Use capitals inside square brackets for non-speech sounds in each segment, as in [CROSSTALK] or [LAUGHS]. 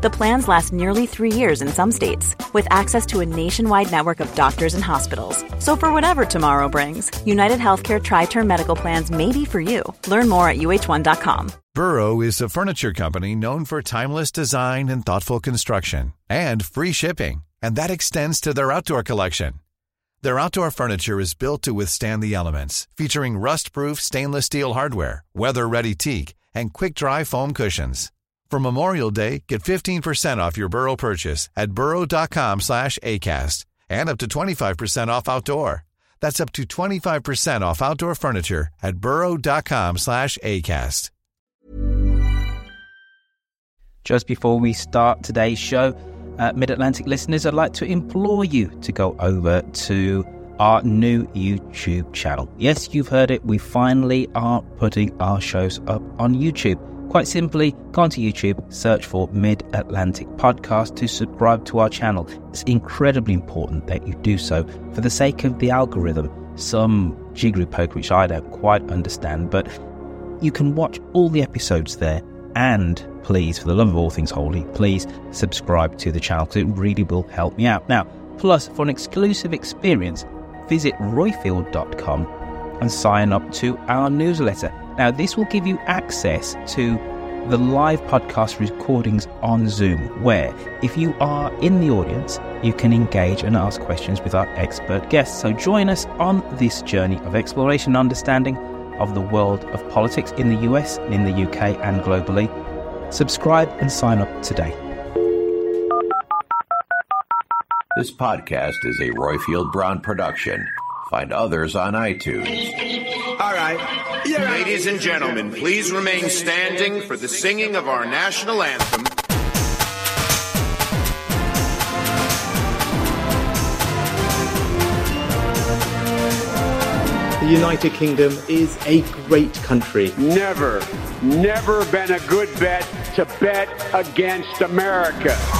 The plans last nearly three years in some states, with access to a nationwide network of doctors and hospitals. So, for whatever tomorrow brings, United Healthcare Tri Term Medical Plans may be for you. Learn more at uh1.com. Burrow is a furniture company known for timeless design and thoughtful construction, and free shipping, and that extends to their outdoor collection. Their outdoor furniture is built to withstand the elements, featuring rust-proof stainless steel hardware, weather-ready teak, and quick-dry foam cushions. For Memorial Day, get 15% off your Burrow purchase at burrow.com slash ACAST and up to 25% off outdoor. That's up to 25% off outdoor furniture at burrow.com slash ACAST. Just before we start today's show, uh, Mid Atlantic listeners, I'd like to implore you to go over to our new YouTube channel. Yes, you've heard it. We finally are putting our shows up on YouTube. Quite simply, go onto YouTube, search for Mid Atlantic Podcast to subscribe to our channel. It's incredibly important that you do so for the sake of the algorithm. Some jiggery poke which I don't quite understand, but you can watch all the episodes there and please, for the love of all things holy, please subscribe to the channel because it really will help me out. Now, plus, for an exclusive experience, visit roifield.com and sign up to our newsletter. Now, this will give you access to the live podcast recordings on Zoom, where if you are in the audience, you can engage and ask questions with our expert guests. So join us on this journey of exploration and understanding of the world of politics in the US, in the UK, and globally. Subscribe and sign up today. This podcast is a Roifield Brown production. Find others on iTunes. All right. Yeah. Ladies and gentlemen, please remain standing for the singing of our national anthem. The United Kingdom is a great country. Never, never been a good bet to bet against America.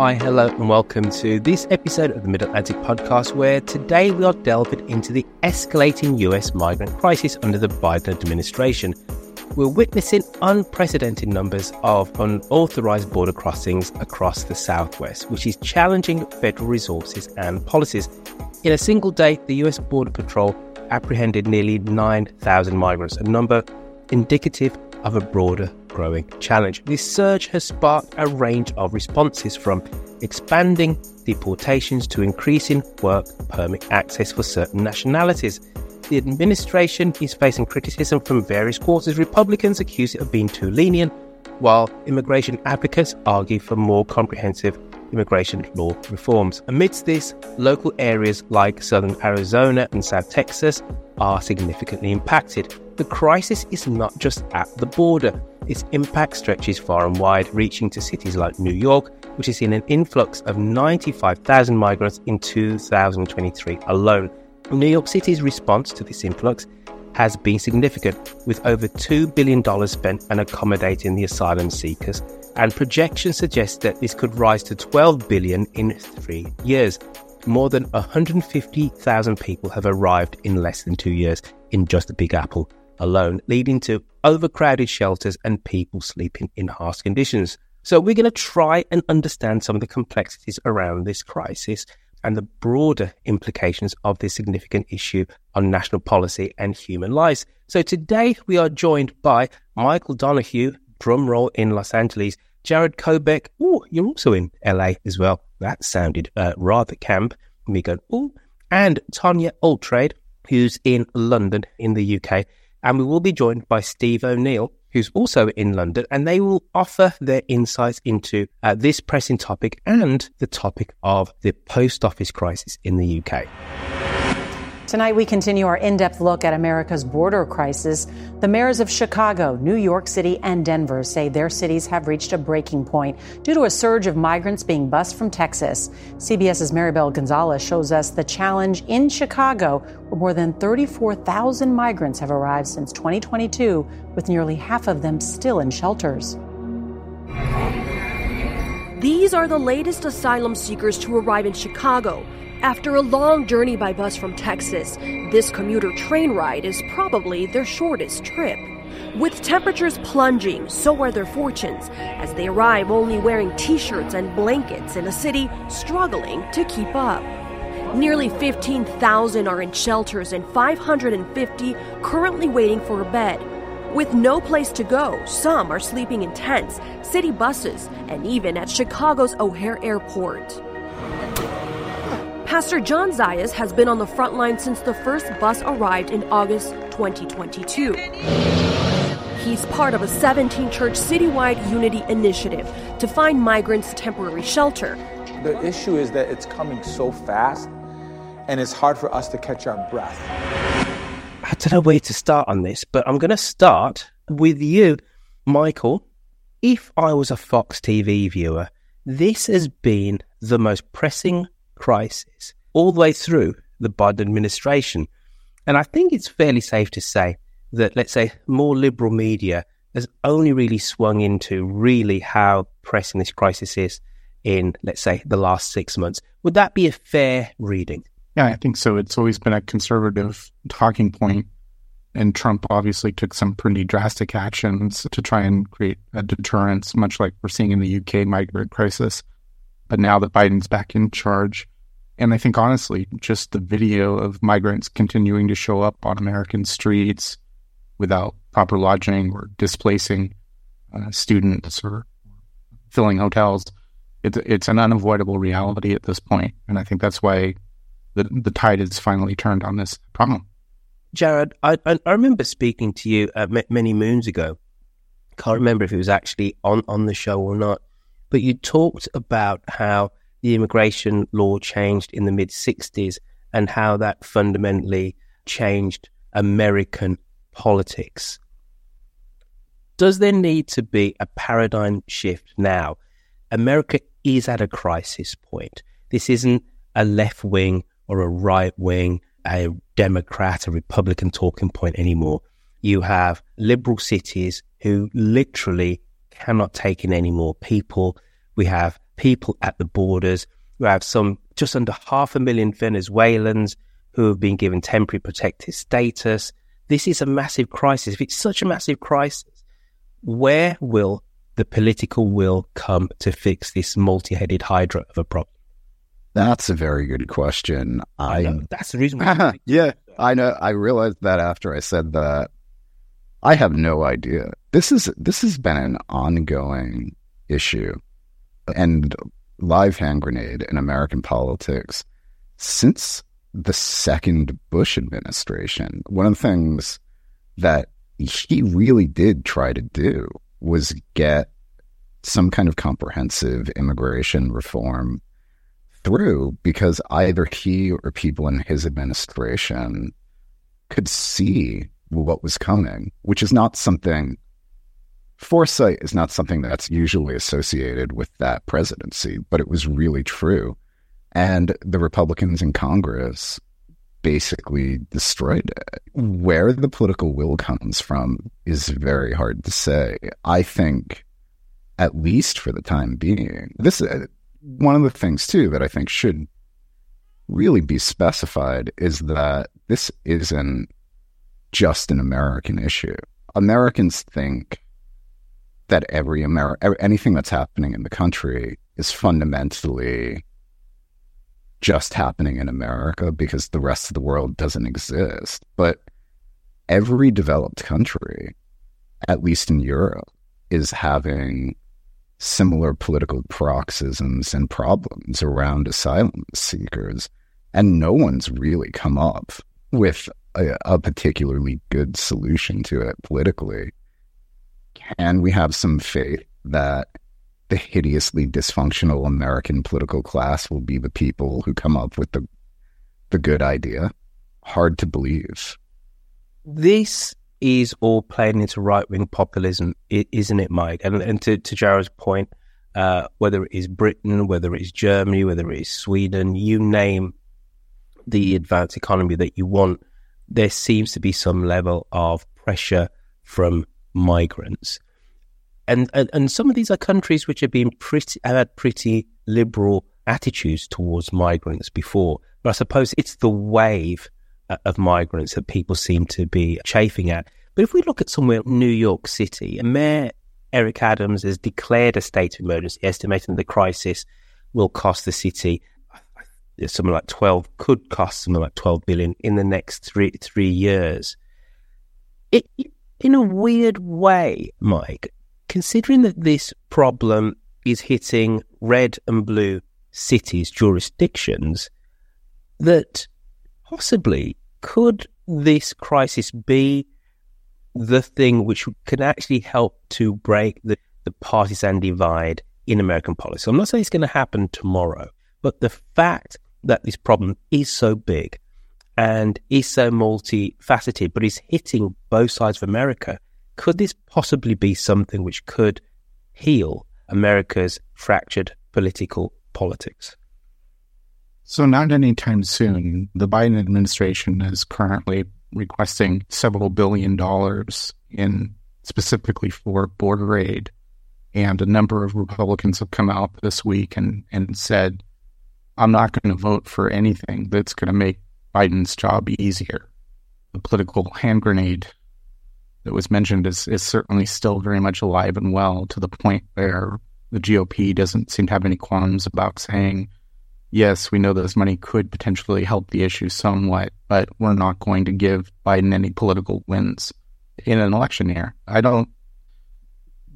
Hi, hello, and welcome to this episode of the Mid Atlantic Podcast, where today we are delving into the escalating US migrant crisis under the Biden administration. We're witnessing unprecedented numbers of unauthorized border crossings across the Southwest, which is challenging federal resources and policies. In a single day, the US Border Patrol apprehended nearly 9,000 migrants, a number indicative of a broader growing challenge. This surge has sparked a range of responses from expanding deportations to increasing work permit access for certain nationalities. The administration is facing criticism from various quarters. Republicans accuse it of being too lenient, while immigration advocates argue for more comprehensive immigration law reforms. Amidst this, local areas like southern Arizona and South Texas are significantly impacted. The crisis is not just at the border, its impact stretches far and wide, reaching to cities like New York, which has seen an influx of 95,000 migrants in 2023 alone. New York City's response to this influx has been significant, with over $2 billion spent on accommodating the asylum seekers, and projections suggest that this could rise to 12 billion in three years. More than 150,000 people have arrived in less than two years in just the Big Apple alone, leading to overcrowded shelters and people sleeping in harsh conditions. So, we're going to try and understand some of the complexities around this crisis and the broader implications of this significant issue on national policy and human lives. So, today we are joined by Michael Donoghue, drumroll in Los Angeles, Jared Kobek. Oh, you're also in LA as well. That sounded uh, rather camp. Me go, oh, and Tanya Altrade, who's in London in the UK. And we will be joined by Steve O'Neill, who's also in London, and they will offer their insights into uh, this pressing topic and the topic of the post office crisis in the UK. Tonight, we continue our in depth look at America's border crisis. The mayors of Chicago, New York City, and Denver say their cities have reached a breaking point due to a surge of migrants being bused from Texas. CBS's Maribel Gonzalez shows us the challenge in Chicago, where more than 34,000 migrants have arrived since 2022, with nearly half of them still in shelters. These are the latest asylum seekers to arrive in Chicago. After a long journey by bus from Texas, this commuter train ride is probably their shortest trip. With temperatures plunging, so are their fortunes, as they arrive only wearing t shirts and blankets in a city struggling to keep up. Nearly 15,000 are in shelters and 550 currently waiting for a bed. With no place to go, some are sleeping in tents, city buses, and even at Chicago's O'Hare Airport. Pastor John Zayas has been on the front line since the first bus arrived in August 2022. He's part of a 17 church citywide unity initiative to find migrants temporary shelter. The issue is that it's coming so fast and it's hard for us to catch our breath. I don't know where to start on this, but I'm going to start with you, Michael. If I was a Fox TV viewer, this has been the most pressing crisis all the way through the Biden administration. And I think it's fairly safe to say that, let's say, more liberal media has only really swung into really how pressing this crisis is in, let's say, the last six months. Would that be a fair reading? Yeah, I think so. It's always been a conservative talking point, And Trump obviously took some pretty drastic actions to try and create a deterrence, much like we're seeing in the UK migrant crisis. But now that Biden's back in charge, and I think honestly, just the video of migrants continuing to show up on American streets without proper lodging or displacing uh, students or filling hotels, it, it's an unavoidable reality at this point. And I think that's why the, the tide has finally turned on this problem. Jared, I, I remember speaking to you uh, many moons ago. Can't remember if it was actually on, on the show or not, but you talked about how the immigration law changed in the mid 60s and how that fundamentally changed American politics. Does there need to be a paradigm shift now? America is at a crisis point. This isn't a left wing or a right wing, a Democrat, a Republican talking point anymore. You have liberal cities who literally cannot take in any more people. We have people at the borders. We have some just under half a million Venezuelans who have been given temporary protected status. This is a massive crisis. If it's such a massive crisis, where will the political will come to fix this multi headed hydra of a problem? That's a very good question. I, I that's the reason. [LAUGHS] yeah, I know. I realized that after I said that. I have no idea. This is this has been an ongoing issue and live hand grenade in American politics since the second Bush administration. One of the things that he really did try to do was get some kind of comprehensive immigration reform through because either he or people in his administration could see what was coming, which is not something foresight is not something that's usually associated with that presidency, but it was really true. And the Republicans in Congress basically destroyed it. Where the political will comes from is very hard to say. I think, at least for the time being, this uh, one of the things too that I think should really be specified is that this isn't just an American issue. Americans think that every Amer- anything that's happening in the country is fundamentally just happening in America because the rest of the world doesn't exist. But every developed country, at least in Europe, is having similar political paroxysms and problems around asylum seekers. And no one's really come up with a, a particularly good solution to it politically can we have some faith that the hideously dysfunctional American political class will be the people who come up with the the good idea. hard to believe. This is all playing into right wing populism, isn't it, Mike? And, and to, to Jared's point, uh, whether it is Britain, whether it is Germany, whether it is Sweden, you name the advanced economy that you want, there seems to be some level of pressure from migrants. And, and, and some of these are countries which have been pretty, have had pretty liberal attitudes towards migrants before. But I suppose it's the wave uh, of migrants that people seem to be chafing at. But if we look at somewhere, New York City, Mayor Eric Adams has declared a state of emergency, estimating the crisis will cost the city something like 12, could cost something like 12 billion in the next three, three years. It, in a weird way, Mike, considering that this problem is hitting red and blue cities, jurisdictions, that possibly could this crisis be the thing which can actually help to break the, the partisan divide in American politics? I'm not saying it's going to happen tomorrow, but the fact that this problem is so big and is so multifaceted, but is hitting both sides of America, could this possibly be something which could heal America's fractured political politics? So, not anytime soon. The Biden administration is currently requesting several billion dollars in specifically for border aid. And a number of Republicans have come out this week and, and said, I'm not going to vote for anything that's going to make Biden's job easier. The political hand grenade that was mentioned is, is certainly still very much alive and well to the point where the GOP doesn't seem to have any qualms about saying, yes, we know this money could potentially help the issue somewhat, but we're not going to give Biden any political wins in an election year. I don't.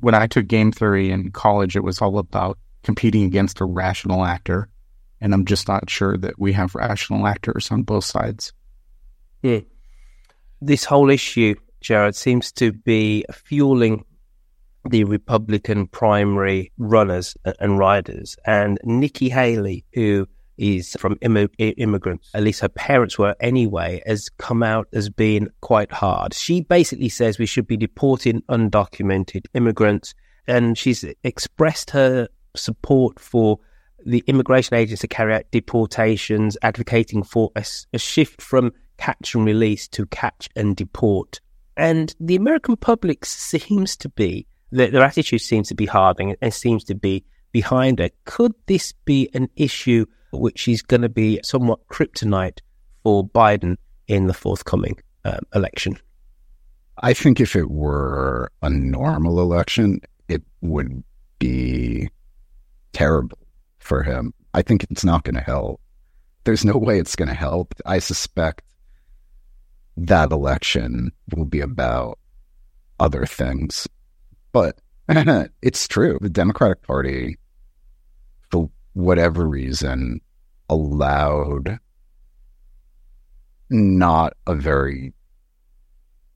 When I took game theory in college, it was all about competing against a rational actor. And I'm just not sure that we have rational actors on both sides. Yeah. This whole issue, Jared, seems to be fueling the Republican primary runners and riders. And Nikki Haley, who is from Im- immigrants, at least her parents were anyway, has come out as being quite hard. She basically says we should be deporting undocumented immigrants. And she's expressed her support for the immigration agents to carry out deportations, advocating for a, a shift from catch and release to catch and deport. And the American public seems to be their, their attitude seems to be hardening and seems to be behind it. Could this be an issue which is going to be somewhat kryptonite for Biden in the forthcoming um, election? I think if it were a normal election, it would be terrible for him. I think it's not going to help. There's no way it's going to help. I suspect that election will be about other things but [LAUGHS] it's true. The Democratic Party, for whatever reason, allowed not a very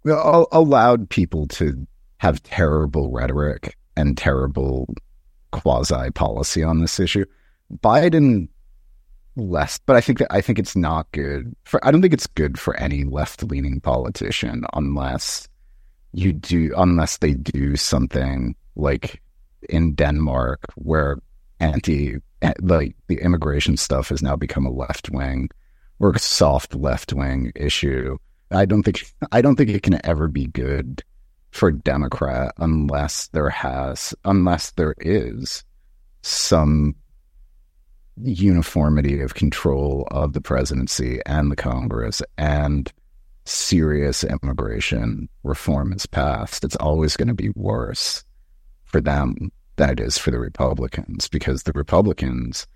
allowed people to have terrible rhetoric and terrible quasi policy on this issue. Biden less, but I think that I think it's not good for. I don't think it's good for any left leaning politician unless you do unless they do something like in Denmark where anti eh, like the immigration stuff has now become a left wing or a soft left wing issue. I don't think I don't think it can ever be good for Democrat unless there has unless there is some uniformity of control of the presidency and the Congress and serious immigration reform is passed, it's always going to be worse for them than it is for the Republicans because the Republicans,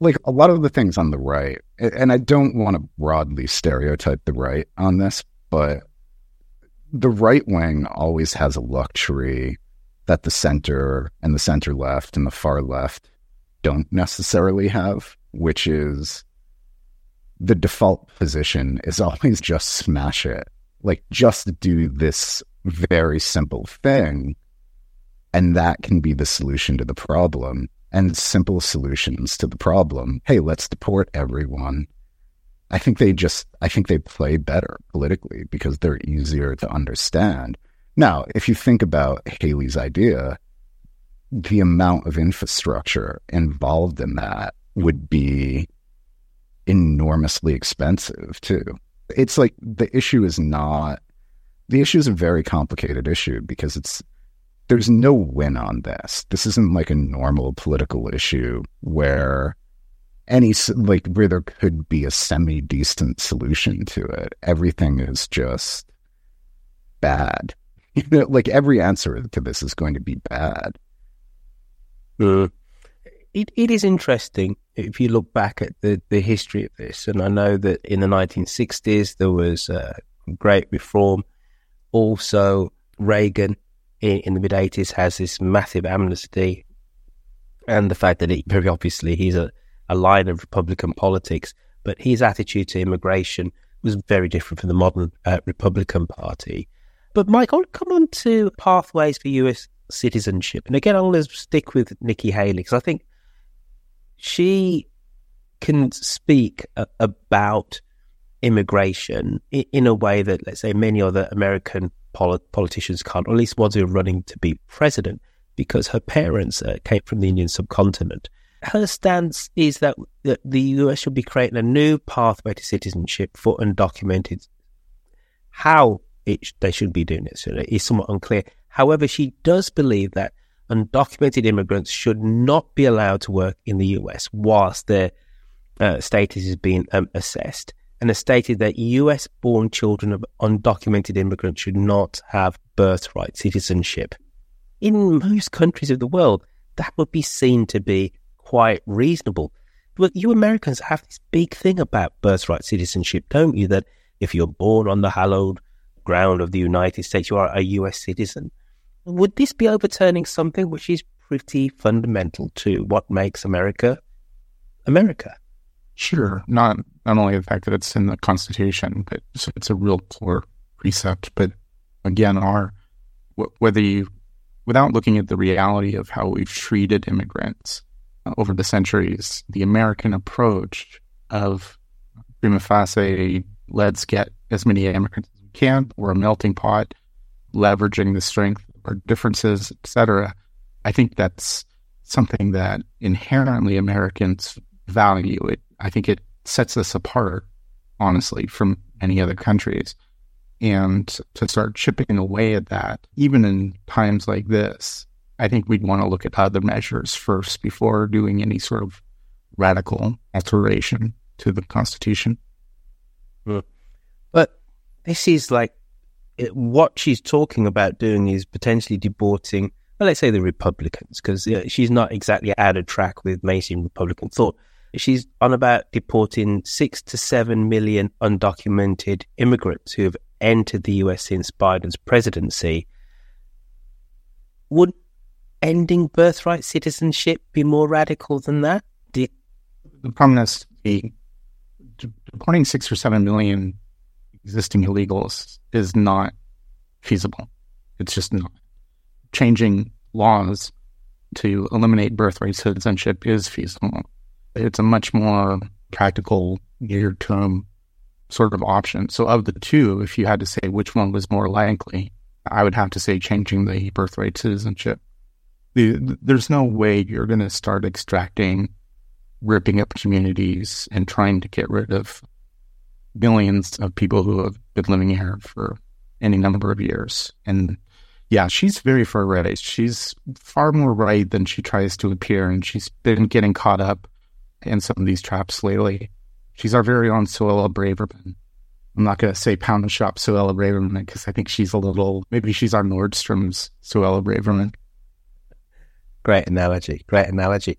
like a lot of the things on the right, and I don't want to broadly stereotype the right on this, but the right wing always has a luxury that the center and the center left and the far left don't necessarily have, which is the default position is [LAUGHS] always just smash it. Like just do this very simple thing. And that can be the solution to the problem and simple solutions to the problem. Hey, let's deport everyone. I think they just, I think they play better politically because they're easier to understand. Now, if you think about Haley's idea, the amount of infrastructure involved in that would be enormously expensive too. It's like the issue is not, the issue is a very complicated issue because it's, there's no win on this. This isn't like a normal political issue where any like where there could be a semi decent solution to it. Everything is just bad. [LAUGHS] You know, like every answer to this is going to be bad. Uh, it it is interesting if you look back at the, the history of this, and I know that in the 1960s there was a great reform. Also, Reagan in, in the mid 80s has this massive amnesty, and the fact that it, very obviously he's a a line of Republican politics, but his attitude to immigration was very different from the modern uh, Republican Party. But Mike, I want to come on to pathways for US citizenship. And again, I'm going to stick with Nikki Haley because I think she can speak a- about immigration in, in, a way that, let's say, many other American polit- politicians can't, or at least ones who are running to be president, because her parents uh, came from the Indian subcontinent her stance is that, that the US should be creating a new pathway to citizenship for undocumented. How it, they should be doing it is somewhat unclear. However, she does believe that undocumented immigrants should not be allowed to work in the US whilst their uh, status is being um, assessed, and has stated that US born children of undocumented immigrants should not have birthright citizenship. In most countries of the world, that would be seen to be quite reasonable. But you Americans have this big thing about birthright citizenship, don't you? That if you're born on the hallowed ground of the United States, you are a US citizen. Would this be overturning something which is pretty fundamental to what makes America America? Sure. Not not only the fact that it's in the Constitution, but it's a real core precept. But again, our whether you, without looking at the reality of how we've treated immigrants, over the centuries, the American approach of prima facie, let's get as many immigrants as we can, we're a melting pot, leveraging the strength of our differences, etc. I think that's something that inherently Americans value. It, I think it sets us apart, honestly, from any other countries. And to start chipping away at that, even in times like this, I think we'd want to look at other measures first before doing any sort of radical alteration to the Constitution. Hmm. But this is like it, what she's talking about doing is potentially deporting, well, let's say the Republicans, because you know, she's not exactly out of track with mainstream Republican thought. She's on about deporting six to seven million undocumented immigrants who have entered the US since Biden's presidency. Would ending birthright citizenship be more radical than that? Did... The problem is the deporting six or seven million existing illegals is not feasible. It's just not. Changing laws to eliminate birthright citizenship is feasible. It's a much more practical, near term sort of option. So, of the two, if you had to say which one was more likely, I would have to say changing the birthright citizenship the, there's no way you're going to start extracting, ripping up communities and trying to get rid of millions of people who have been living here for any number of years. And yeah, she's very far right. She's far more right than she tries to appear, and she's been getting caught up in some of these traps lately. She's our very own Suella Braverman. I'm not going to say pound and shop Suella Braverman because I think she's a little, maybe she's our Nordstrom's Suella Braverman. Great analogy. Great analogy.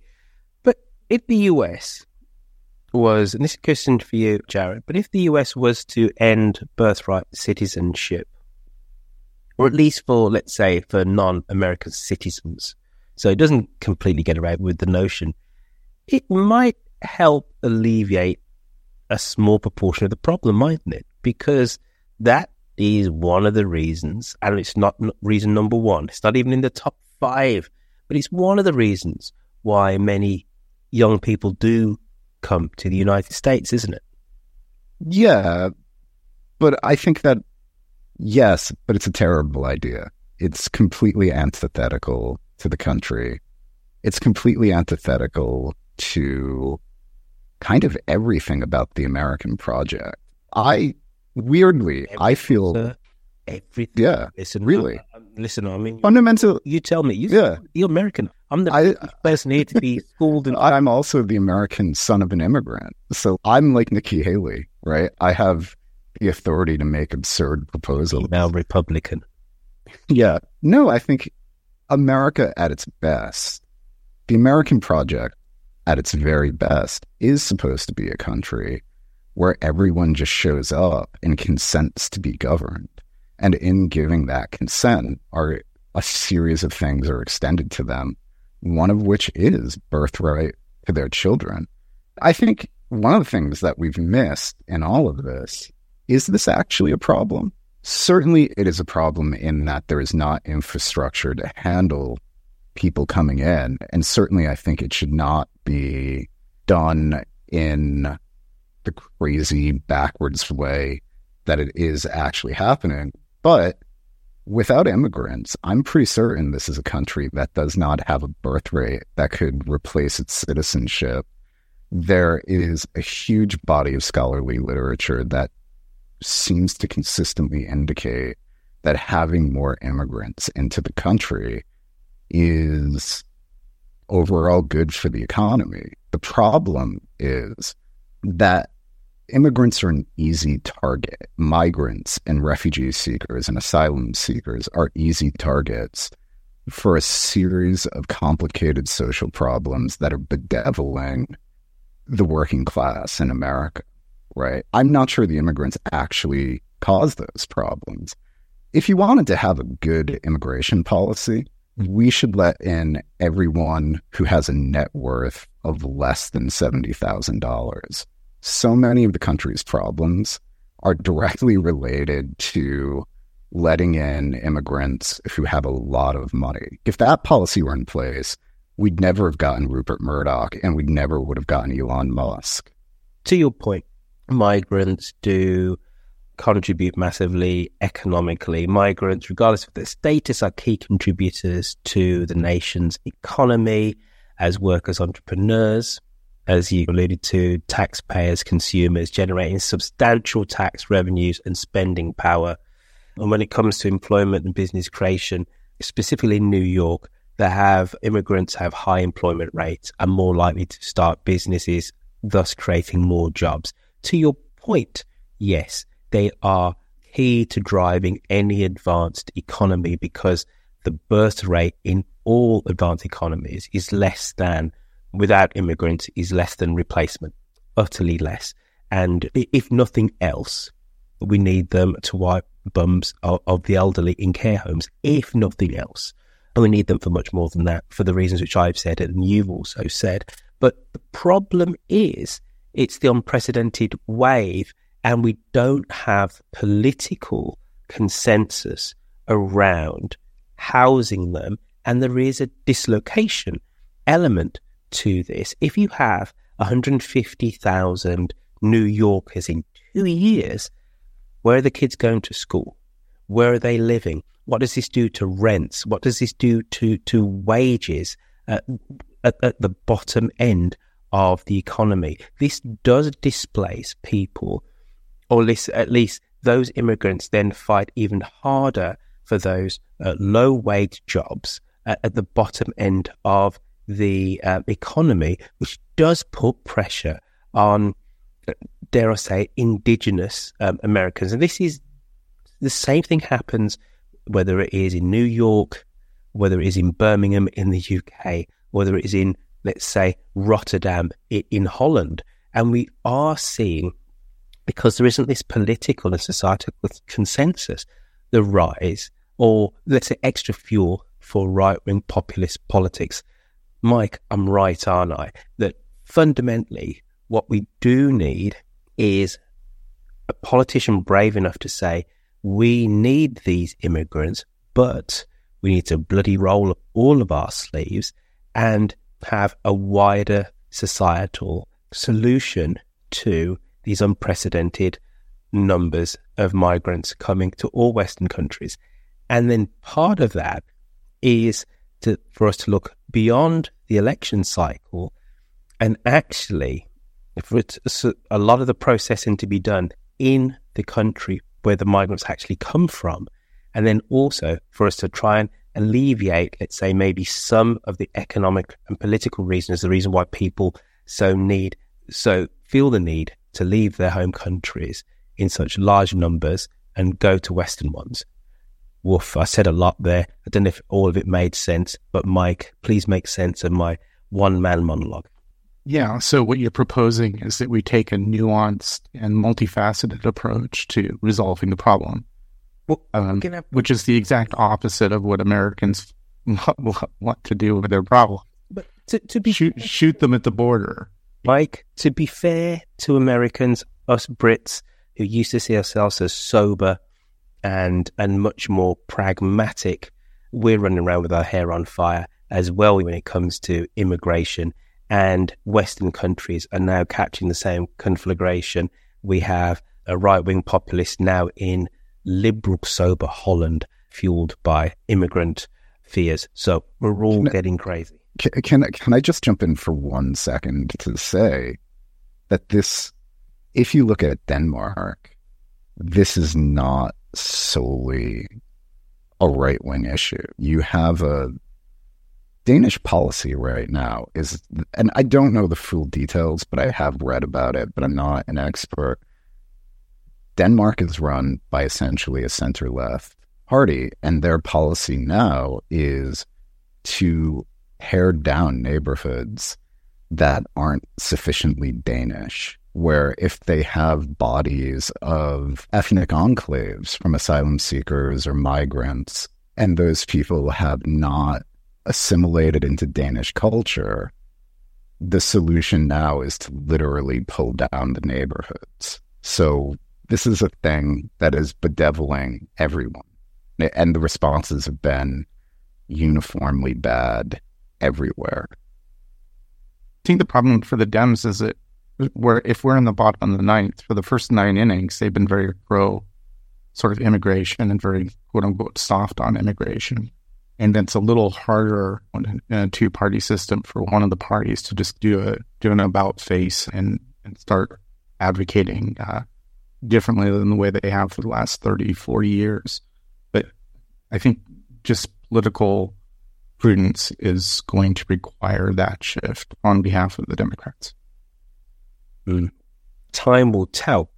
But if the US was, and this is a question for you, Jared, but if the US was to end birthright citizenship, or at least for, let's say, for non American citizens, so it doesn't completely get away with the notion, it might help alleviate a small proportion of the problem, mightn't it? Because that is one of the reasons, and it's not reason number one. It's not even in the top five but it's one of the reasons why many young people do come to the United States, isn't it? Yeah, but I think that yes, but it's a terrible idea. It's completely antithetical to the country. It's completely antithetical to kind of everything about the American project. I weirdly, Everything, I feel everything. yeah, Listen, really. Uh, Listen, I mean, oh, fundamental. you tell me. You, Yeah. You're American. I'm the I- first person here to be [LAUGHS] schooled in I'm also the American son of an immigrant. So I'm like Nikki Haley, right? I have the authority to make absurd proposals. Now Republican. Yeah. No, I think America at its best, the American project at its very best is supposed to be a country where everyone just shows up and consents to be governed. And in giving that consent, are a series of things are extended to them, one of which is birthright to their children. I think one of the things that we've missed in all of this is this actually a problem? Certainly, it is a problem in that there is not infrastructure to handle people coming in. And certainly, I think it should not be done in the crazy backwards way that it is actually happening. But without immigrants, I'm pretty certain this is a country that does not have a birth rate that could replace its citizenship. There is a huge body of scholarly literature that seems to consistently indicate that having more immigrants into the country is overall good for the economy. The problem is that immigrants are an easy target. Migrants and refugee seekers and asylum seekers are easy targets for a series of complicated social problems that are bedeviling the working class in America, right? I'm not sure the immigrants actually cause those problems. If you wanted to have a good immigration policy, we should let in everyone who has a net worth of less than $70,000. So many of the country's problems are directly related to letting in immigrants who have a lot of money. If that policy were in place, we'd never have gotten Rupert Murdoch and we never would have gotten Elon Musk. To your point, migrants do contribute massively economically. Migrants, regardless of their status, are key contributors to the nation's economy as workers, entrepreneurs, as you alluded to, taxpayers, consumers, generating substantial tax revenues and spending power. And when it comes to employment and business creation, specifically in New York, that have immigrants have high employment rates and more likely to start businesses, thus creating more jobs. To your point, yes, they are key to driving any advanced economy because the birth rate in all advanced economies is less than, without immigrants, is less than replacement, utterly less. And if nothing else, we need them to wipe bums of, of the elderly in care homes, if nothing else. And we need them for much more than that, for the reasons which I've said and you've also said. But the problem is, it's the unprecedented wave, and we don't have political consensus around housing them. And there is a dislocation element to this. If you have 150,000 New Yorkers in two years, where are the kids going to school? Where are they living? What does this do to rents? What does this do to, to wages at, at, the bottom end of the economy? This does displace people, or at least, those immigrants then fight even harder for those uh, low wage jobs at the bottom end of the uh, economy, which does put pressure on, dare I say, indigenous um, Americans. And this is the same thing happens whether it is in New York, whether it is in Birmingham in the UK, whether it is in, let's say, Rotterdam in Holland. And we are seeing, because there isn't this political and societal consensus, the rise, or let's say extra fuel for right wing populist politics. Mike, I'm right, aren't I? That fundamentally, what we do need is a politician brave enough to say, we need these immigrants, but we need to bloody roll up all of our sleeves and have a wider societal solution to these unprecedented numbers of migrants coming to all Western countries. And then part of that is to, for us to look beyond the election cycle and actually for it, a lot of the processing to be done in the country where the migrants actually come from. And then also for us to try and alleviate, let's say, maybe some of the economic and political reasons, the reason why people so need, so feel the need to leave their home countries in such large numbers and go to Western ones. Woof, I said a lot there. I don't know if all of it made sense, but Mike, please make sense of my one man monologue. Yeah. So what you're proposing is that we take a nuanced and multifaceted approach to resolving the problem, well, um, I... which is the exact opposite of what Americans [LAUGHS] want to do with their problem. But to, to be shoot, shoot them at the border. Mike, to be fair to Americans, us Brits who used to see ourselves as sober and and much more pragmatic, we're running around with our hair on fire as well when it comes to immigration and Western countries are now catching the same conflagration. We have a right wing populist now in liberal, sober Holland, fueled by immigrant fears. So we're all can getting crazy. Can, can, can I just jump in for one second to say that this, if you look at Denmark, this is not solely a right wing issue. You have a Danish policy right now is, and I don't know the full details, but I have read about it, but I'm not an expert. Denmark is run by essentially a center left party, and their policy now is to pare down neighborhoods that aren't sufficiently Danish. Where if they have bodies of ethnic enclaves from asylum seekers or migrants, and those people have not assimilated into Danish culture, the solution now is to literally pull down the neighborhoods. So this is a thing that is bedeviling everyone. And the responses have been uniformly bad everywhere. I think the problem for the Dems is that where if we're in the bottom of the ninth, for the first nine innings, they've been very pro sort of immigration and very quote unquote soft on immigration. And it's a little harder in a two party system for one of the parties to just do a do an about face and, and start advocating uh, differently than the way they have for the last 30, 40 years. But I think just political prudence is going to require that shift on behalf of the Democrats. Mm. Time will tell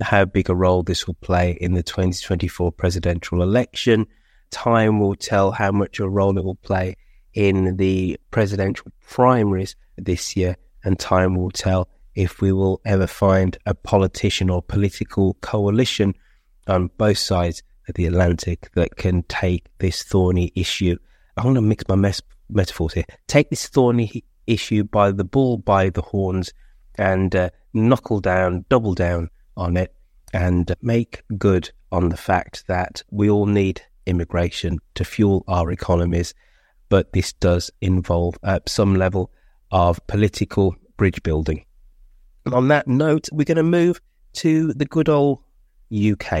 how big a role this will play in the 2024 presidential election time will tell how much a role it will play in the presidential primaries this year, and time will tell if we will ever find a politician or political coalition on both sides of the Atlantic that can take this thorny issue. I'm going to mix my mes- metaphors here. Take this thorny issue by the bull by the horns and uh, knuckle down, double down on it, and make good on the fact that we all need immigration to fuel our economies, but this does involve uh, some level of political bridge building. And on that note, we're going to move to the good old UK.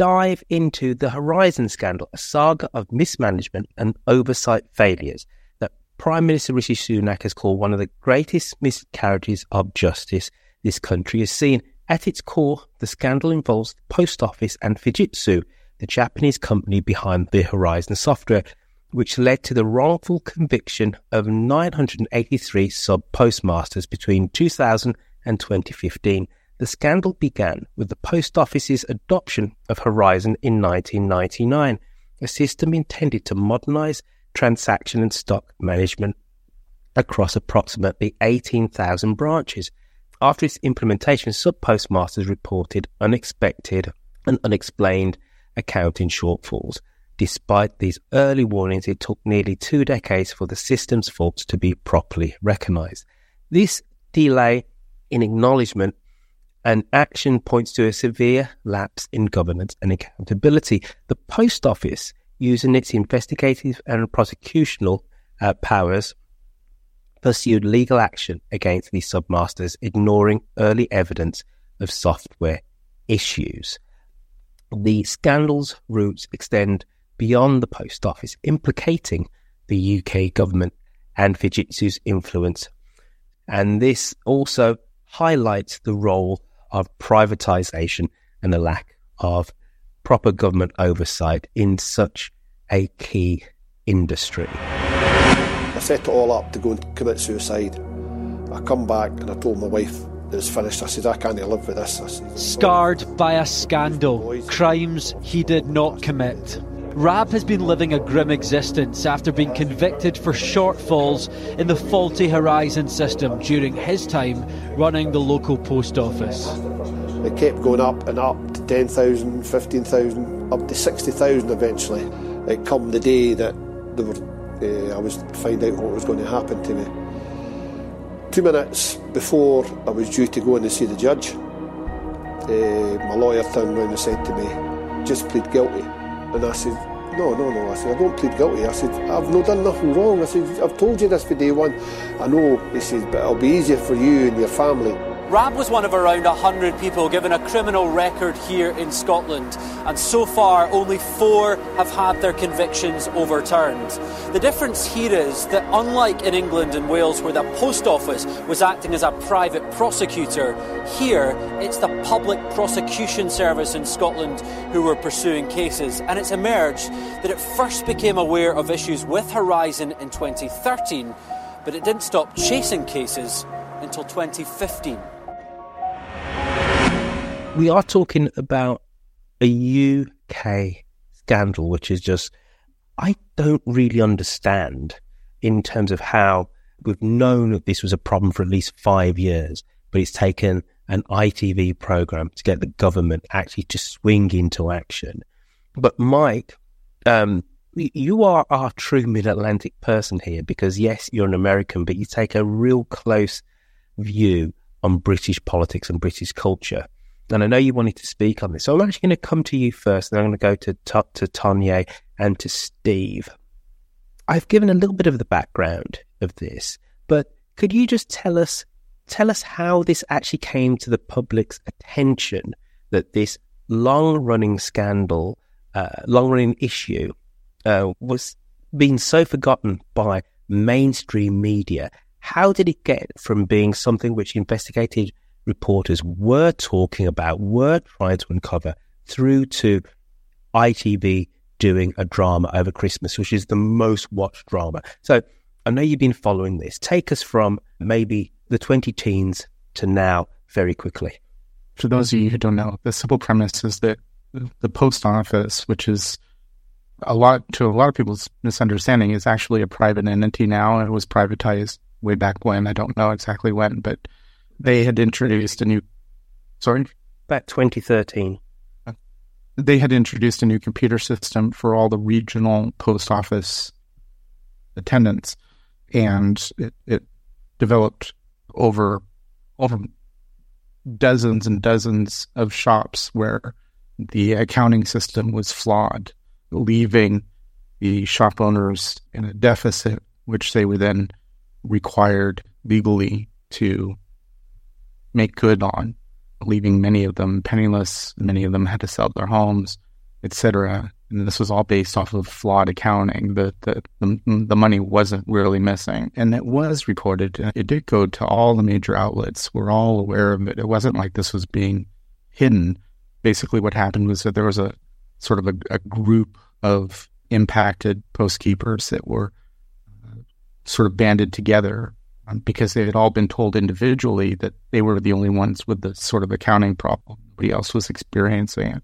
dive into the Horizon scandal, a saga of mismanagement and oversight failures that Prime Minister Rishi Sunak has called one of the greatest miscarriages of justice this country has seen. At its core, the scandal involves the Post Office and Fujitsu, the Japanese company behind the Horizon software, which led to the wrongful conviction of 983 sub postmasters between 2000 and 2015. The scandal began with the Post Office's adoption of Horizon in 1999, a system intended to modernize transaction and stock management across approximately 18,000 branches. After its implementation, sub postmasters reported unexpected and unexplained accounting shortfalls. Despite these early warnings, it took nearly two decades for the system's faults to be properly recognized. This delay in acknowledgement and action points to a severe lapse in governance and accountability. The Post Office, using its investigative and prosecutional uh, powers, pursued legal action against these submasters, ignoring early evidence of software issues. The scandal's roots extend beyond the Post Office, implicating the UK government and Fujitsu's influence. And this also highlights the role of privatization and the lack of proper government oversight in such a key industry. I set it all up to go and commit suicide. I come back and I told my wife it was finished. I said, I can't live with this. Said, Scarred by a scandal, crimes he did not commit. Rab has been living a grim existence after being convicted for shortfalls in the faulty Horizon system during his time running the local post office. It kept going up and up to 10,000, 15,000, up to 60,000 eventually. It come the day that were, uh, I was to find out what was going to happen to me. Two minutes before I was due to go in and see the judge, uh, my lawyer turned around and said to me, just plead guilty. And I said, no, no, no. I said, I don't plead guilty. I said, I've not done nothing wrong. I said, I've told you this for day one. I know. He said, but it'll be easier for you and your family. Rab was one of around 100 people given a criminal record here in Scotland, and so far only four have had their convictions overturned. The difference here is that, unlike in England and Wales, where the Post Office was acting as a private prosecutor, here it's the Public Prosecution Service in Scotland who were pursuing cases, and it's emerged that it first became aware of issues with Horizon in 2013, but it didn't stop chasing cases until 2015 we are talking about a UK scandal, which is just, I don't really understand in terms of how we've known that this was a problem for at least five years, but it's taken an ITV program to get the government actually to swing into action. But Mike, um, you are our true Mid Atlantic person here because yes, you're an American, but you take a real close view on British politics and British culture. And I know you wanted to speak on this. So I'm actually going to come to you first, and I'm going to go to, to, to Tanya and to Steve. I've given a little bit of the background of this, but could you just tell us tell us how this actually came to the public's attention that this long running scandal, uh, long running issue, uh, was being so forgotten by mainstream media? How did it get from being something which investigated reporters were talking about, were trying to uncover through to ITV doing a drama over Christmas, which is the most watched drama. So I know you've been following this. Take us from maybe the 20 teens to now very quickly. For those of you who don't know, the simple premise is that the post office, which is a lot to a lot of people's misunderstanding, is actually a private entity now. It was privatized way back when. I don't know exactly when, but they had introduced a new, sorry? Back 2013. They had introduced a new computer system for all the regional post office attendants, and it, it developed over over dozens and dozens of shops where the accounting system was flawed, leaving the shop owners in a deficit, which they were then required legally to make good on, leaving many of them penniless. Many of them had to sell their homes, etc. And this was all based off of flawed accounting. The, the, the, the money wasn't really missing. And it was reported. It did go to all the major outlets. We're all aware of it. It wasn't like this was being hidden. Basically, what happened was that there was a sort of a, a group of impacted postkeepers that were uh, sort of banded together because they had all been told individually that they were the only ones with the sort of accounting problem. Nobody else was experiencing it.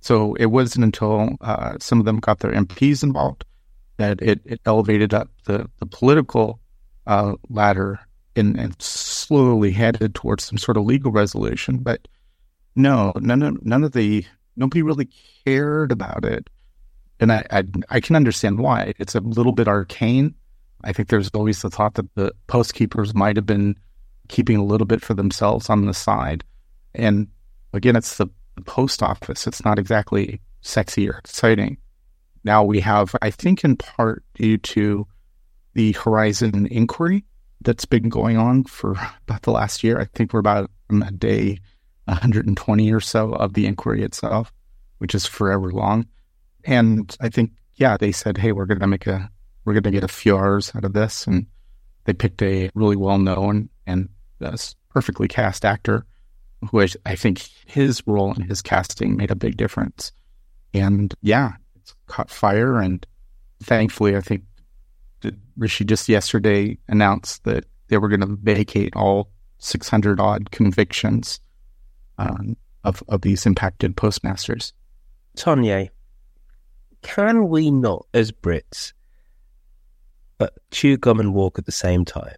So it wasn't until uh, some of them got their MPs involved that it, it elevated up the, the political uh, ladder and, and, slowly headed towards some sort of legal resolution. But no, none of none of the nobody really cared about it, and I I, I can understand why. It's a little bit arcane. I think there's always the thought that the postkeepers might have been keeping a little bit for themselves on the side, and again, it's the the post office. It's not exactly sexy or exciting. Now we have, I think, in part due to the Horizon inquiry that's been going on for about the last year. I think we're about a day 120 or so of the inquiry itself, which is forever long. And I think, yeah, they said, hey, we're going to make a, we're going to get a few hours out of this. And they picked a really well known and uh, perfectly cast actor who I, I think his role in his casting made a big difference. And yeah, it's caught fire. And thankfully, I think Rishi just yesterday announced that they were going to vacate all 600 odd convictions um, of, of these impacted postmasters. Tanya, can we not, as Brits, but chew gum and walk at the same time?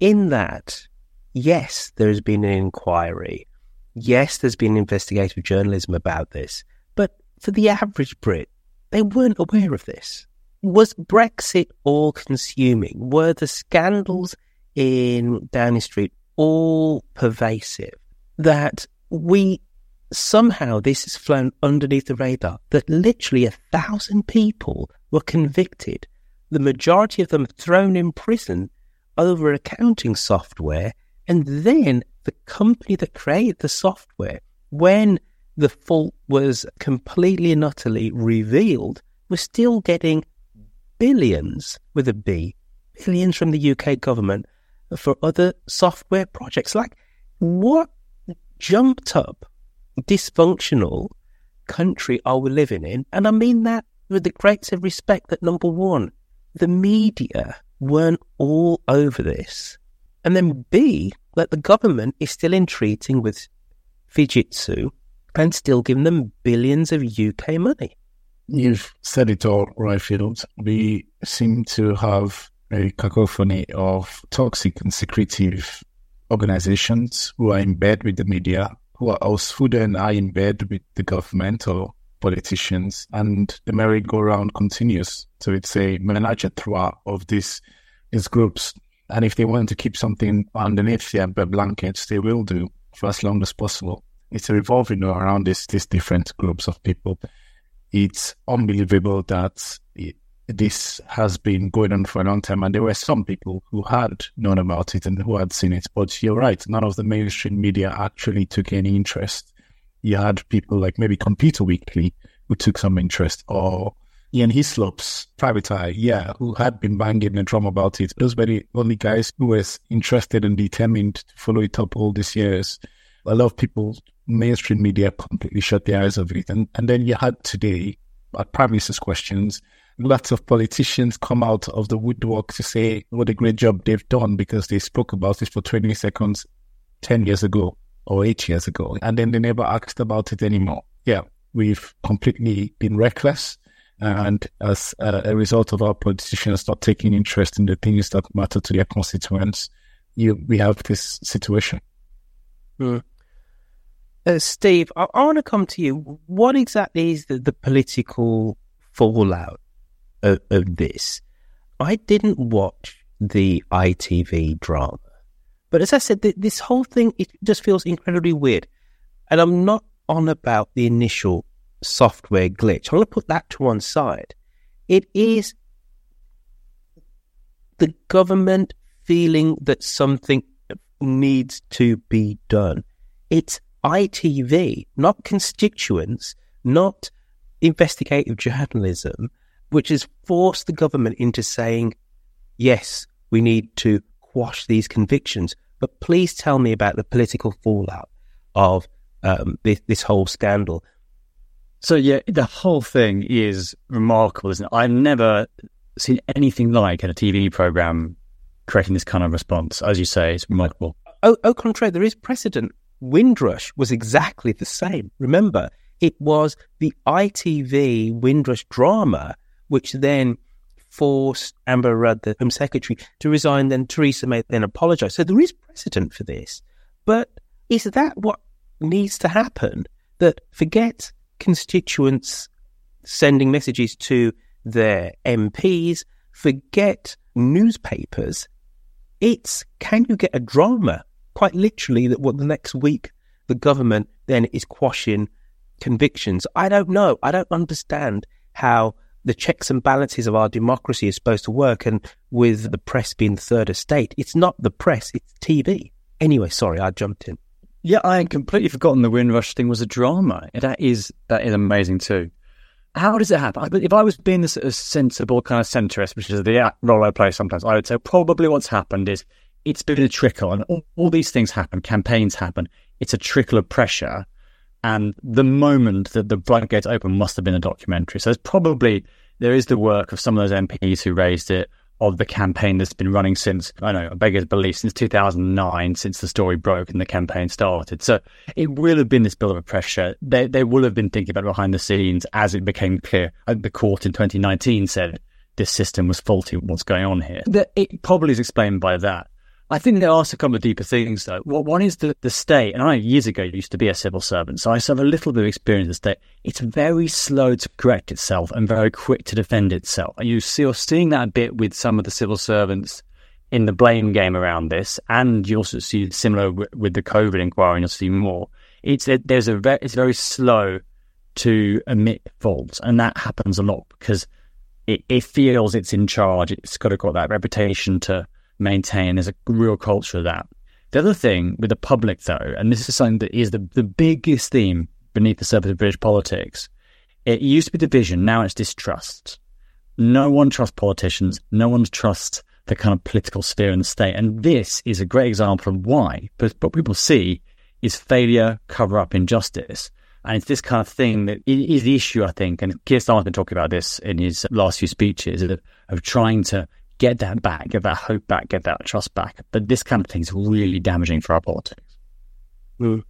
In that, yes, there's been an inquiry. Yes, there's been investigative journalism about this. But for the average Brit, they weren't aware of this. Was Brexit all consuming? Were the scandals in Downing Street all pervasive? That we somehow this has flown underneath the radar that literally a thousand people were convicted, the majority of them thrown in prison over accounting software and then the company that created the software, when the fault was completely and utterly revealed, was still getting billions with a B, billions from the UK government for other software projects. Like, what jumped up dysfunctional country are we living in? And I mean that with the greatest respect that number one, the media weren't all over this. And then B, that the government is still entreating with Fujitsu and still giving them billions of UK money. You've said it all, Roifield. We seem to have a cacophony of toxic and secretive organizations who are in bed with the media, who are also then are in bed with the governmental politicians, and the merry-go-round continues. So it's a menage a trois of these, these groups and if they want to keep something underneath their blankets, they will do for as long as possible. It's revolving around these these different groups of people. It's unbelievable that it, this has been going on for a long time, and there were some people who had known about it and who had seen it. But you're right, none of the mainstream media actually took any interest. You had people like maybe Computer Weekly who took some interest, or Ian Hislop's private eye, yeah, who had been banging the drum about it. Those were the only guys who was interested and determined to follow it up all these years. A lot of people, mainstream media completely shut their eyes of it. And, and then you had today, at Prime Minister's questions, lots of politicians come out of the woodwork to say what a great job they've done because they spoke about this for 20 seconds 10 years ago or eight years ago. And then they never asked about it anymore. Yeah, we've completely been reckless and as a, result of our politicians not taking interest in the things that matter to their constituents, you, we have this situation. Mm. Uh, Steve, I, I want to come to you. What exactly is the, the political fallout of, of this? I didn't watch the ITV drama, but as I said, th- this whole thing it just feels incredibly weird. And I'm not on about the initial software glitch. I'm going to put that to one side. It is the government feeling that something needs to be done. It's ITV, not constituents, not investigative journalism, which has forced the government into saying, yes, we need to quash these convictions. But please tell me about the political fallout of um, this, this whole scandal. So, yeah, the whole thing is remarkable, isn't it? I've never seen anything like in a TV program creating this kind of response. As you say, it's remarkable. Au, au contraire, there is precedent. Windrush was exactly the same. Remember, it was the ITV Windrush drama which then forced Amber Rudd, the Home Secretary, to resign. Then Theresa May then apologised. So there is precedent for this. But is that what needs to happen? That forget constituents sending messages to their MPs, forget newspapers. It's can you get a drama? Quite literally, that what the next week the government then is quashing convictions. I don't know. I don't understand how the checks and balances of our democracy is supposed to work. And with the press being the third estate, it's not the press, it's TV. Anyway, sorry, I jumped in. Yeah, I had completely forgotten the Windrush thing was a drama. That is that is amazing too. How does it happen? If I was being this sensible kind of centrist, which is the role I play sometimes, I would say probably what's happened is it's been a trickle, and all, all these things happen. Campaigns happen. It's a trickle of pressure, and the moment that the floodgates open must have been a documentary. So it's probably there is the work of some of those MPs who raised it, of the campaign that's been running since, I know, I beggar's belief, since 2009, since the story broke and the campaign started. So it will have been this bill of a pressure. They, they will have been thinking about it behind the scenes as it became clear. Uh, the court in 2019 said this system was faulty. What's going on here? It probably is explained by that. I think there are a couple of deeper things though. one is the, the state, and I years ago used to be a civil servant, so I have a little bit of experience in the state. It's very slow to correct itself and very quick to defend itself. And you see, you're seeing that a bit with some of the civil servants in the blame game around this, and you also see similar with, with the COVID inquiry, and you'll see more. It's there's a very, it's very slow to admit faults, and that happens a lot because it, it feels it's in charge. It's got to got that reputation to maintain. There's a real culture of that. The other thing with the public, though, and this is something that is the, the biggest theme beneath the surface of British politics, it used to be division, now it's distrust. No one trusts politicians, no one trusts the kind of political sphere in the state. And this is a great example of why. But what people see is failure, cover up injustice. And it's this kind of thing that is the issue, I think. And Keir Starmer's been talking about this in his last few speeches of, of trying to get that back, get that hope back, get that trust back. But this kind of thing is really damaging for our politics. Mm.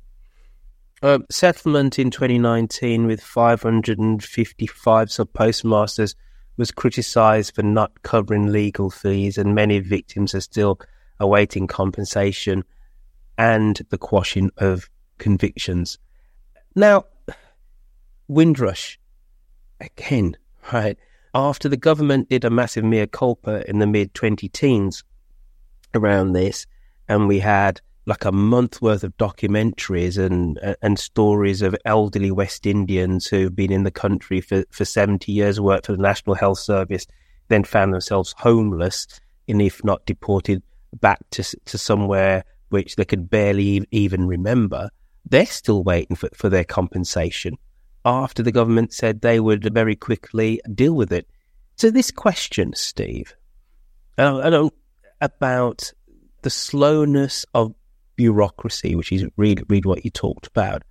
Uh, settlement in 2019 with 555 sub postmasters was criticised for not covering legal fees, and many victims are still awaiting compensation and the quashing of convictions. Now, Windrush, again, right? After the government did a massive mea culpa in the mid 20 teens around this, and we had like a month worth of documentaries and and stories of elderly West Indians who've been in the country for, for 70 years, worked for the National Health Service, then found themselves homeless, and if not deported back to, to somewhere which they could barely even remember. They're still waiting for, for their compensation after the government said they would very quickly deal with it. So this question, Steve, uh, about the slowness of bureaucracy, which is read read what you talked about.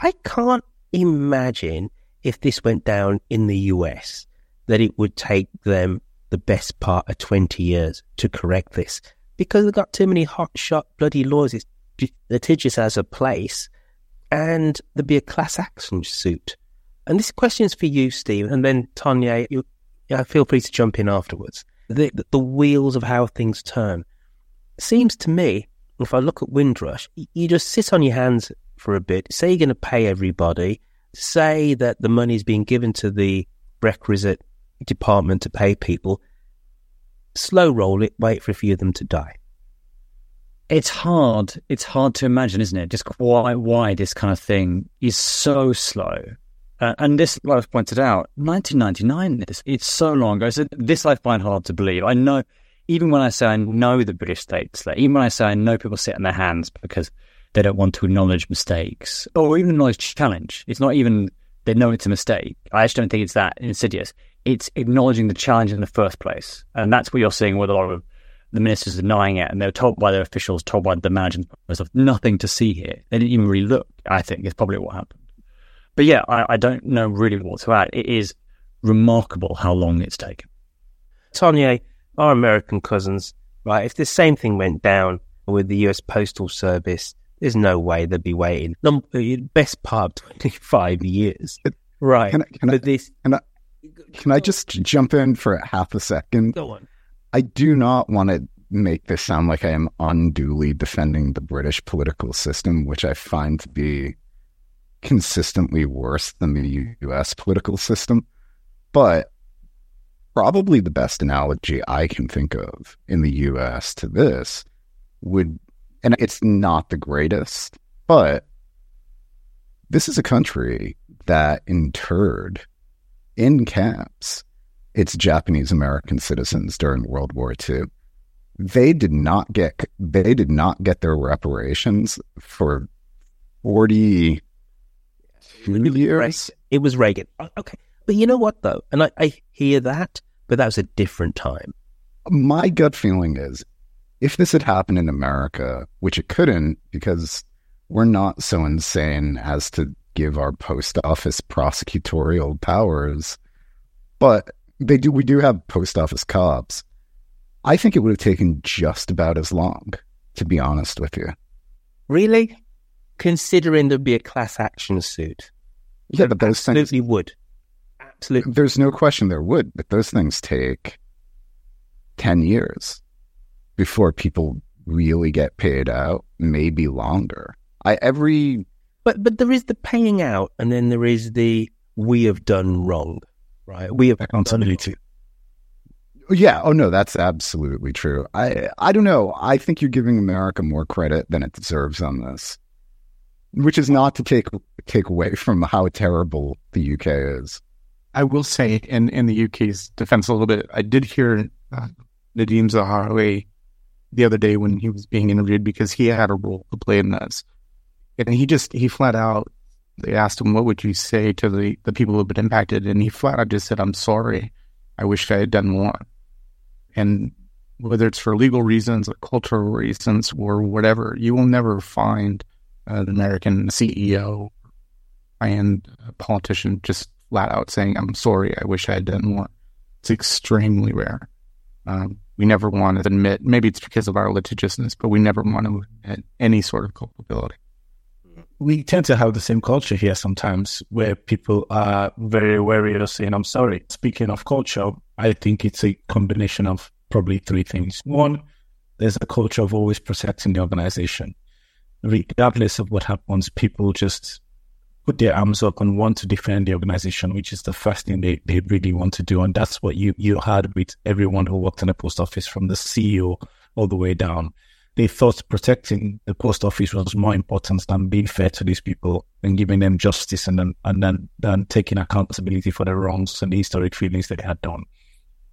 I can't imagine if this went down in the US that it would take them the best part of twenty years to correct this because they've got too many hot shot bloody laws. It's litigious as a place, and there'd be a class action suit. And this question is for you, Steve, and then Tanya, you, feel free to jump in afterwards. The, the wheels of how things turn. Seems to me, if I look at Windrush, you just sit on your hands for a bit, say you're going to pay everybody, say that the money is being given to the requisite department to pay people, slow roll it, wait for a few of them to die. It's hard. It's hard to imagine, isn't it? Just why why this kind of thing is so slow Uh, and this, like I've pointed out, 1999, it's, it's so long ago. So this I find hard to believe. I know, even when I say I know the British state even when I say I know people sit on their hands because they don't want to acknowledge mistakes or even acknowledge challenge. It's not even they know it's a mistake. I actually don't think it's that insidious. It's acknowledging the challenge in the first place. And that's what you're seeing with a lot of the ministers denying it. And they're told by their officials, told by the management of nothing to see here. They didn't even really look, I think, is probably what happened. But yeah, I, I don't know really what to add. It is remarkable how long it's taken. Tanya, our American cousins, right? If the same thing went down with the US Postal Service, there's no way they'd be waiting. Number, uh, best part of 25 years. Right. Can I, can I, this... can I, can I just jump in for half a second? Go on. I do not want to make this sound like I am unduly defending the British political system, which I find to be consistently worse than the US political system. But probably the best analogy I can think of in the US to this would and it's not the greatest, but this is a country that interred in camps its Japanese American citizens during World War II. They did not get they did not get their reparations for forty years. It was Reagan. Okay, but you know what though, and I, I hear that, but that was a different time. My gut feeling is if this had happened in America, which it couldn't because we're not so insane as to give our post office prosecutorial powers, but they do we do have post office cops. I think it would have taken just about as long, to be honest with you. Really? Considering there'd be a class action suit. Yeah, but those absolutely things, would. Absolutely. There's no question there would, but those things take 10 years before people really get paid out, maybe longer. I every but but there is the paying out, and then there is the we have done wrong, right? We have accountability. Yeah. Oh no, that's absolutely true. I I don't know. I think you're giving America more credit than it deserves on this, which is not to take take away from how terrible the UK is. I will say, in in the UK's defense, a little bit. I did hear uh, Nadhim Zahawi the other day when he was being interviewed because he had a role to play in this. And he just, he flat out, they asked him, what would you say to the, the people who have been impacted? And he flat out just said, I'm sorry. I wish I had done more. And whether it's for legal reasons or cultural reasons or whatever, you will never find an American CEO and politician just flat out saying, I'm sorry, I wish I had done more. It's extremely rare. Um, we never want to admit, maybe it's because of our litigiousness, but we never want to admit any sort of culpability. We tend to have the same culture here sometimes where people are very wary of saying, I'm sorry. Speaking of culture, I think it's a combination of probably three things. One, there's a culture of always protecting the organization. Regardless of what happens, people just put their arms up and want to defend the organization, which is the first thing they, they really want to do. And that's what you, you had with everyone who worked in the post office from the CEO all the way down. They thought protecting the post office was more important than being fair to these people and giving them justice and then, and then, then taking accountability for the wrongs and the historic feelings that they had done.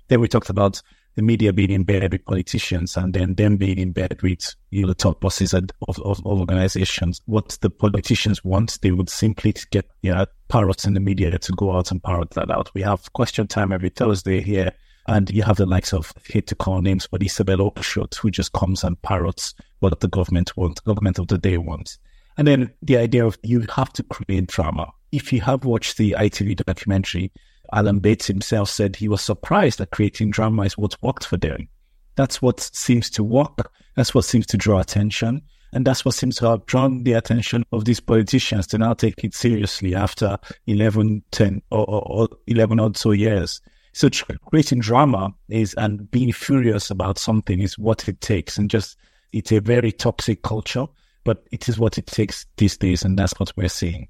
Then we talked about the media being in bed with politicians and then them being in bed with you know, the top bosses of, of, of organizations. What the politicians want, they would simply get you know, parrots in the media to go out and parrot that out. We have question time every Thursday here. And you have the likes of, hate to call names, but Isabel Oakeshott, who just comes and parrots what the government wants, government of the day wants. And then the idea of you have to create drama. If you have watched the ITV documentary, Alan Bates himself said he was surprised that creating drama is what worked for them. That's what seems to work. That's what seems to draw attention. And that's what seems to have drawn the attention of these politicians to now take it seriously after 11, 10 or, or, or 11 or so years. So creating drama is and being furious about something is what it takes. And just, it's a very toxic culture, but it is what it takes these days. And that's what we're seeing.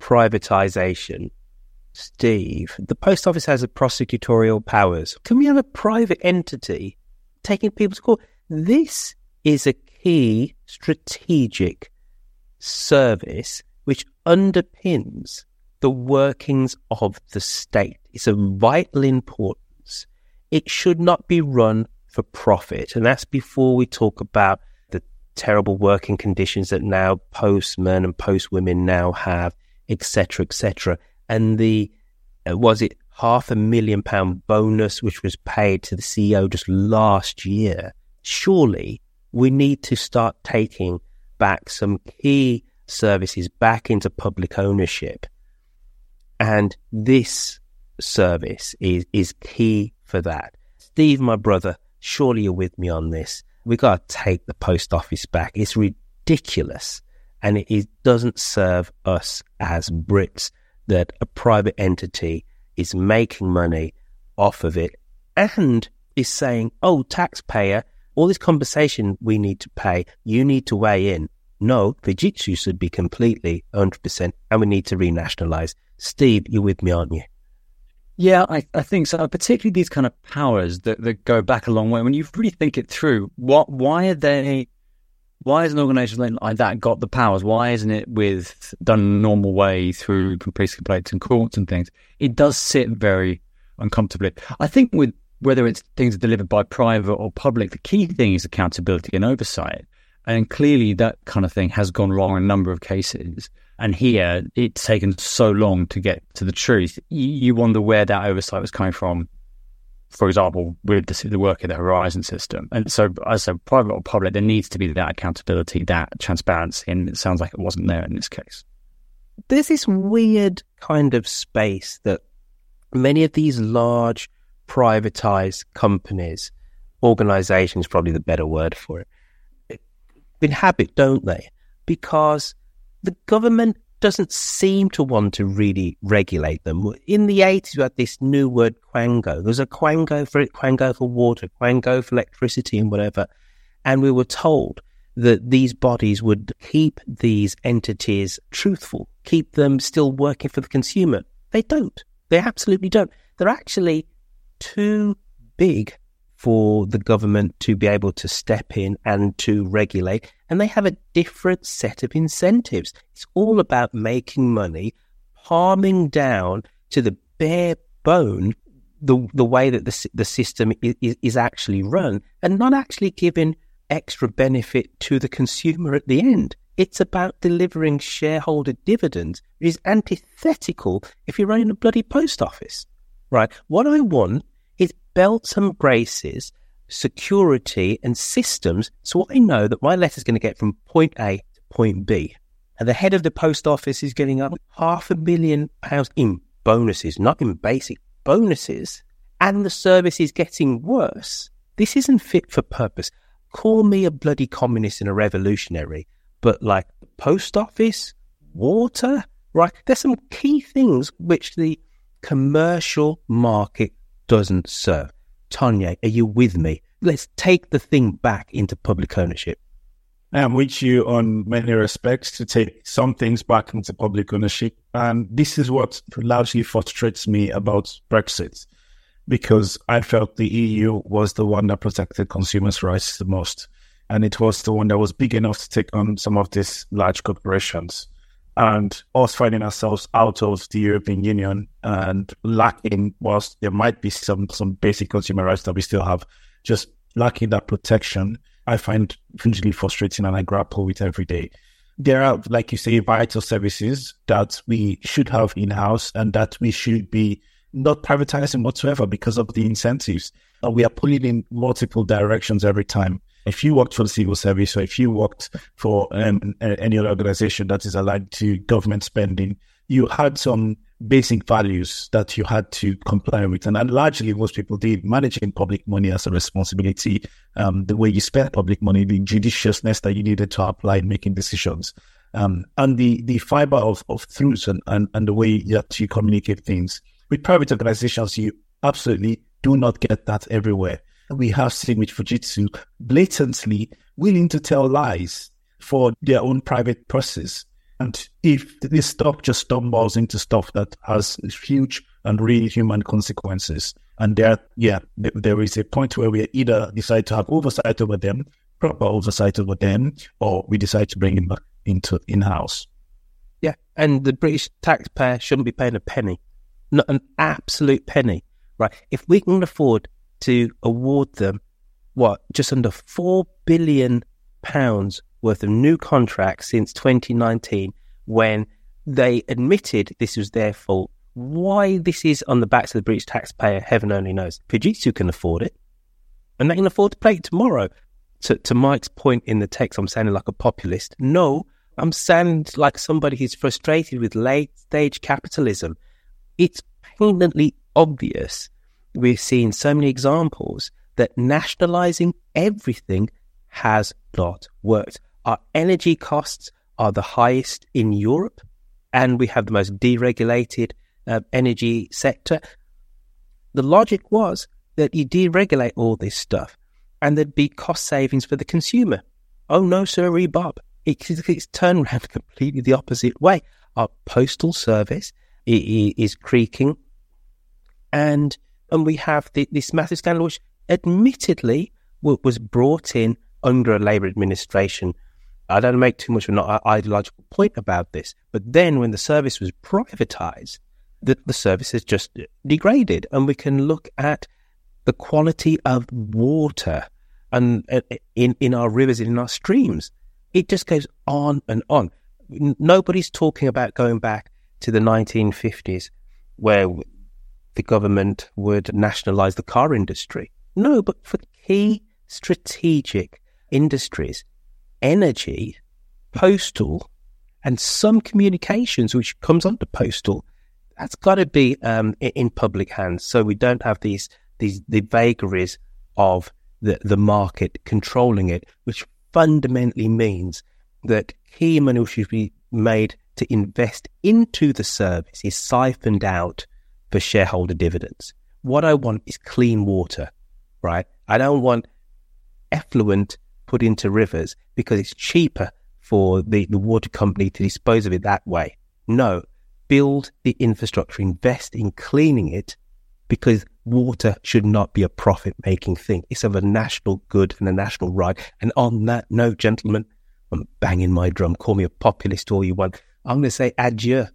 Privatization Steve, the post office has a prosecutorial powers. Can we have a private entity taking people to court? This is a key strategic service which underpins the workings of the state. It's of vital importance. It should not be run for profit. And that's before we talk about the terrible working conditions that now postmen and postwomen now have, etc., etc. And the, uh, was it half a million pound bonus which was paid to the CEO just last year? Surely we need to start taking back some key services back into public ownership. And this service is, is key for that. Steve, my brother, surely you're with me on this. We've got to take the post office back. It's ridiculous. And it, it doesn't serve us as Brits that a private entity is making money off of it and is saying, oh, taxpayer, all this compensation we need to pay, you need to weigh in. No, Fujitsu should be completely 100% and we need to renationalize. Steve, you're with me, aren't you? Yeah, I, I think so. Particularly these kind of powers that, that go back a long way. When you really think it through, what why are they? Why has an organisation like that got the powers? Why isn't it with done normal way through police complaints and courts and things? It does sit very uncomfortably. I think with whether it's things delivered by private or public, the key thing is accountability and oversight. And clearly, that kind of thing has gone wrong in a number of cases. And here, it's taken so long to get to the truth. You, wonder where that oversight was coming from. For example, with the, the work of the Horizon system. And so, as a private or public, there needs to be that accountability, that transparency. And it sounds like it wasn't there in this case. There's this weird kind of space that many of these large privatized companies, organizations, probably the better word for it, inhabit, don't they? Because the government doesn't seem to want to really regulate them. In the 80s, we had this new word, quango. There's a quango for it, quango for water, quango for electricity and whatever. And we were told that these bodies would keep these entities truthful, keep them still working for the consumer. They don't. They absolutely don't. They're actually too big for the government to be able to step in and to regulate. And they have a different set of incentives. It's all about making money, palming down to the bare bone the, the way that the, the system is, is actually run and not actually giving extra benefit to the consumer at the end. It's about delivering shareholder dividends. It is antithetical if you're running a bloody post office, right? What I want is belts and braces, security and systems so I know that my letter is going to get from point A to point B. And the head of the post office is getting up half a million pounds in bonuses, not in basic bonuses. And the service is getting worse. This isn't fit for purpose. Call me a bloody communist and a revolutionary, but like the post office, water, right? There's some key things which the commercial market doesn't serve. Tanya, are you with me? Let's take the thing back into public ownership. I am with you on many respects to take some things back into public ownership. And this is what largely frustrates me about Brexit, because I felt the EU was the one that protected consumers' rights the most. And it was the one that was big enough to take on some of these large corporations and us finding ourselves out of the European Union and lacking, whilst there might be some some basic consumer rights that we still have, just lacking that protection, I find hugely frustrating and I grapple with every day. There are, like you say, vital services that we should have in house and that we should be not privatizing whatsoever because of the incentives. We are pulling in multiple directions every time. If you worked for the civil service or if you worked for um, any other organization that is aligned to government spending, you had some basic values that you had to comply with. And, largely, most people did managing public money as a responsibility, um, the way you spend public money, the judiciousness that you needed to apply in making decisions. Um, and the, the fiber of, of truth and, and, and the way that you communicate things. With private organizations, you absolutely do not get that everywhere we have seen with Fujitsu blatantly willing to tell lies for their own private process. And if this stuff just stumbles into stuff that has huge and real human consequences, and there, yeah, there is a point where we either decide to have oversight over them, proper oversight over them, or we decide to bring it back into in house. Yeah, and the British taxpayer shouldn't be paying a penny, not an absolute penny, right? If we can afford to award them what just under four billion pounds worth of new contracts since 2019, when they admitted this was their fault. Why this is on the backs of the British taxpayer, heaven only knows. Fujitsu can afford it, and they can afford to play it tomorrow. To, to Mike's point in the text, I'm sounding like a populist. No, I'm sounding like somebody who's frustrated with late stage capitalism. It's painfully obvious. We're seen so many examples that nationalizing everything has not worked. Our energy costs are the highest in Europe, and we have the most deregulated uh, energy sector. The logic was that you deregulate all this stuff and there'd be cost savings for the consumer. Oh no, sir, Bob. It, it's turned around [LAUGHS] completely the opposite way. Our postal service is creaking, and and we have the, this massive scandal, which admittedly was brought in under a Labour administration. I don't make too much of an ideological point about this, but then when the service was privatised, the, the service has just degraded, and we can look at the quality of water and uh, in in our rivers and in our streams. It just goes on and on. Nobody's talking about going back to the 1950s, where the government would nationalize the car industry. No, but for key strategic industries, energy, postal, and some communications, which comes under postal, that's got to be um, in public hands. So we don't have these these the vagaries of the, the market controlling it, which fundamentally means that key money should be made to invest into the service is siphoned out for shareholder dividends. What I want is clean water, right? I don't want effluent put into rivers because it's cheaper for the, the water company to dispose of it that way. No, build the infrastructure, invest in cleaning it because water should not be a profit making thing. It's of a national good and a national right. And on that note, gentlemen, I'm banging my drum. Call me a populist all you want. I'm going to say adieu,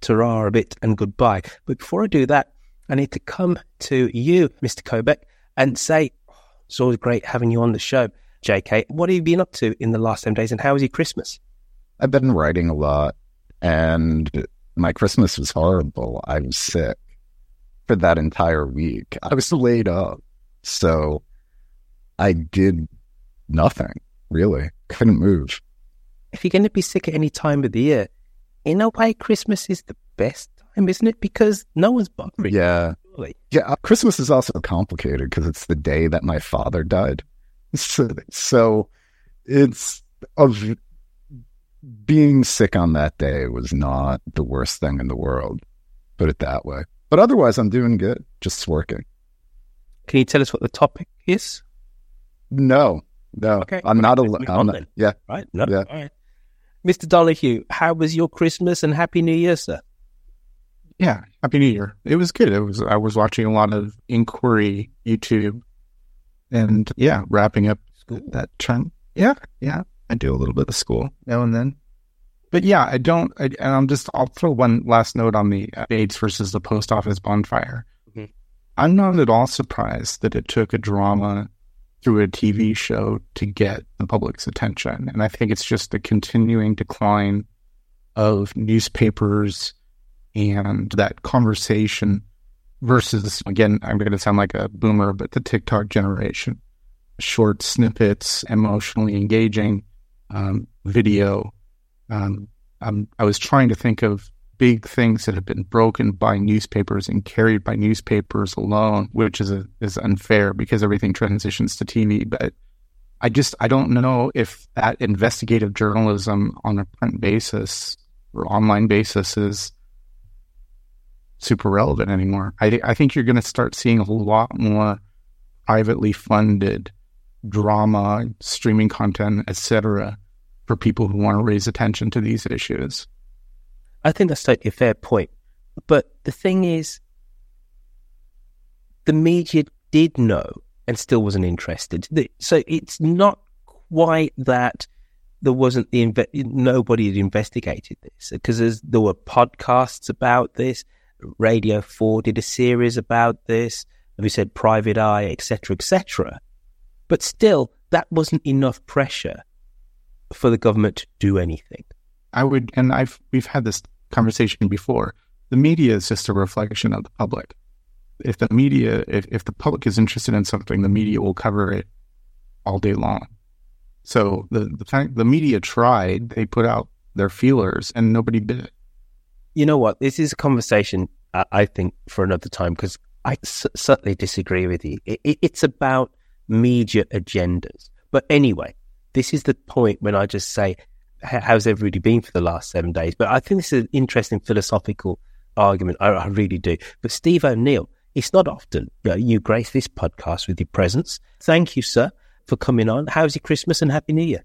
ta a bit, and goodbye. But before I do that, I need to come to you, Mr. Kobek, and say, oh, it's always great having you on the show. JK, what have you been up to in the last 10 days and how was your Christmas? I've been writing a lot and my Christmas was horrible. I was sick for that entire week. I was laid up. So I did nothing, really. Couldn't move. If you're going to be sick at any time of the year, in a way, Christmas is the best time, isn't it? Because no one's bothering yeah. Really. Yeah. Uh, Christmas is also complicated because it's the day that my father died. [LAUGHS] So, so it's of being sick on that day was not the worst thing in the world, put it that way. But otherwise, I'm doing good, just working. Can you tell us what the topic is? No, no. Okay. I'm not a. Yeah. Right. No. Yeah. All right. Mr. Donoghue, how was your Christmas and Happy New Year, sir? Yeah, Happy New Year. It was good. It was. I was watching a lot of inquiry YouTube, and yeah, wrapping up school. that trend. Yeah, yeah. I do a little bit of school now and then but yeah, I don't. I, and I'm just. I'll throw one last note on the uh, Bates versus the post office bonfire. Mm-hmm. I'm not at all surprised that it took a drama through a TV show to get the public's attention, and I think it's just the continuing decline of newspapers and that conversation versus again. I'm going to sound like a boomer, but the TikTok generation, short snippets, emotionally engaging um, video um, I was trying to think of big things that have been broken by newspapers and carried by newspapers alone, which is a, is unfair because everything transitions to TV. But I just I don't know if that investigative journalism on a print basis or online basis is super relevant anymore. I I think you're going to start seeing a lot more privately funded drama, streaming content, etc for people who want to raise attention to these issues. I think that's totally a fair point. But the thing is, the media did know and still wasn't interested. So it's not quite that there wasn't the inve- nobody had investigated this because there were podcasts about this. Radio Four did a series about this. We said, Private Eye, etc., etc. But still, that wasn't enough pressure for the government to do anything. I would, and I've we've had this conversation before. The media is just a reflection of the public. If the media, if, if the public is interested in something, the media will cover it all day long. So the the fact the media tried, they put out their feelers, and nobody bit. You know what? This is a conversation uh, I think for another time because I s- certainly disagree with you. It, it, it's about media agendas. But anyway, this is the point when I just say, how's everybody been for the last seven days? But I think this is an interesting philosophical argument. I, I really do. But Steve O'Neill, it's not often you, know, you grace this podcast with your presence. Thank you, sir, for coming on. How's your Christmas and Happy New Year?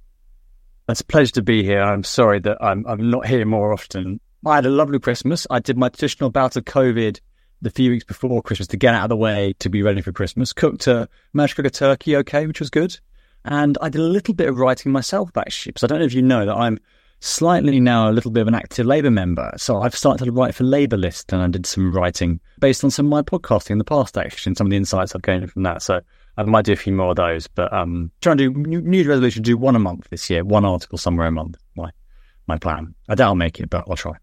It's a pleasure to be here. I'm sorry that I'm, I'm not here more often. I had a lovely Christmas. I did my traditional bout of COVID the few weeks before Christmas to get out of the way to be ready for Christmas. Cooked a, managed cook a turkey okay, which was good. And I did a little bit of writing myself actually, because I don't know if you know that I'm slightly now a little bit of an active Labour member. So I've started to write for Labour List and I did some writing based on some of my podcasting in the past actually and some of the insights I've gained from that. So I might do a few more of those, but um, trying to do new, new resolution, do one a month this year, one article somewhere a month. My my plan. I doubt I'll make it, but I'll try.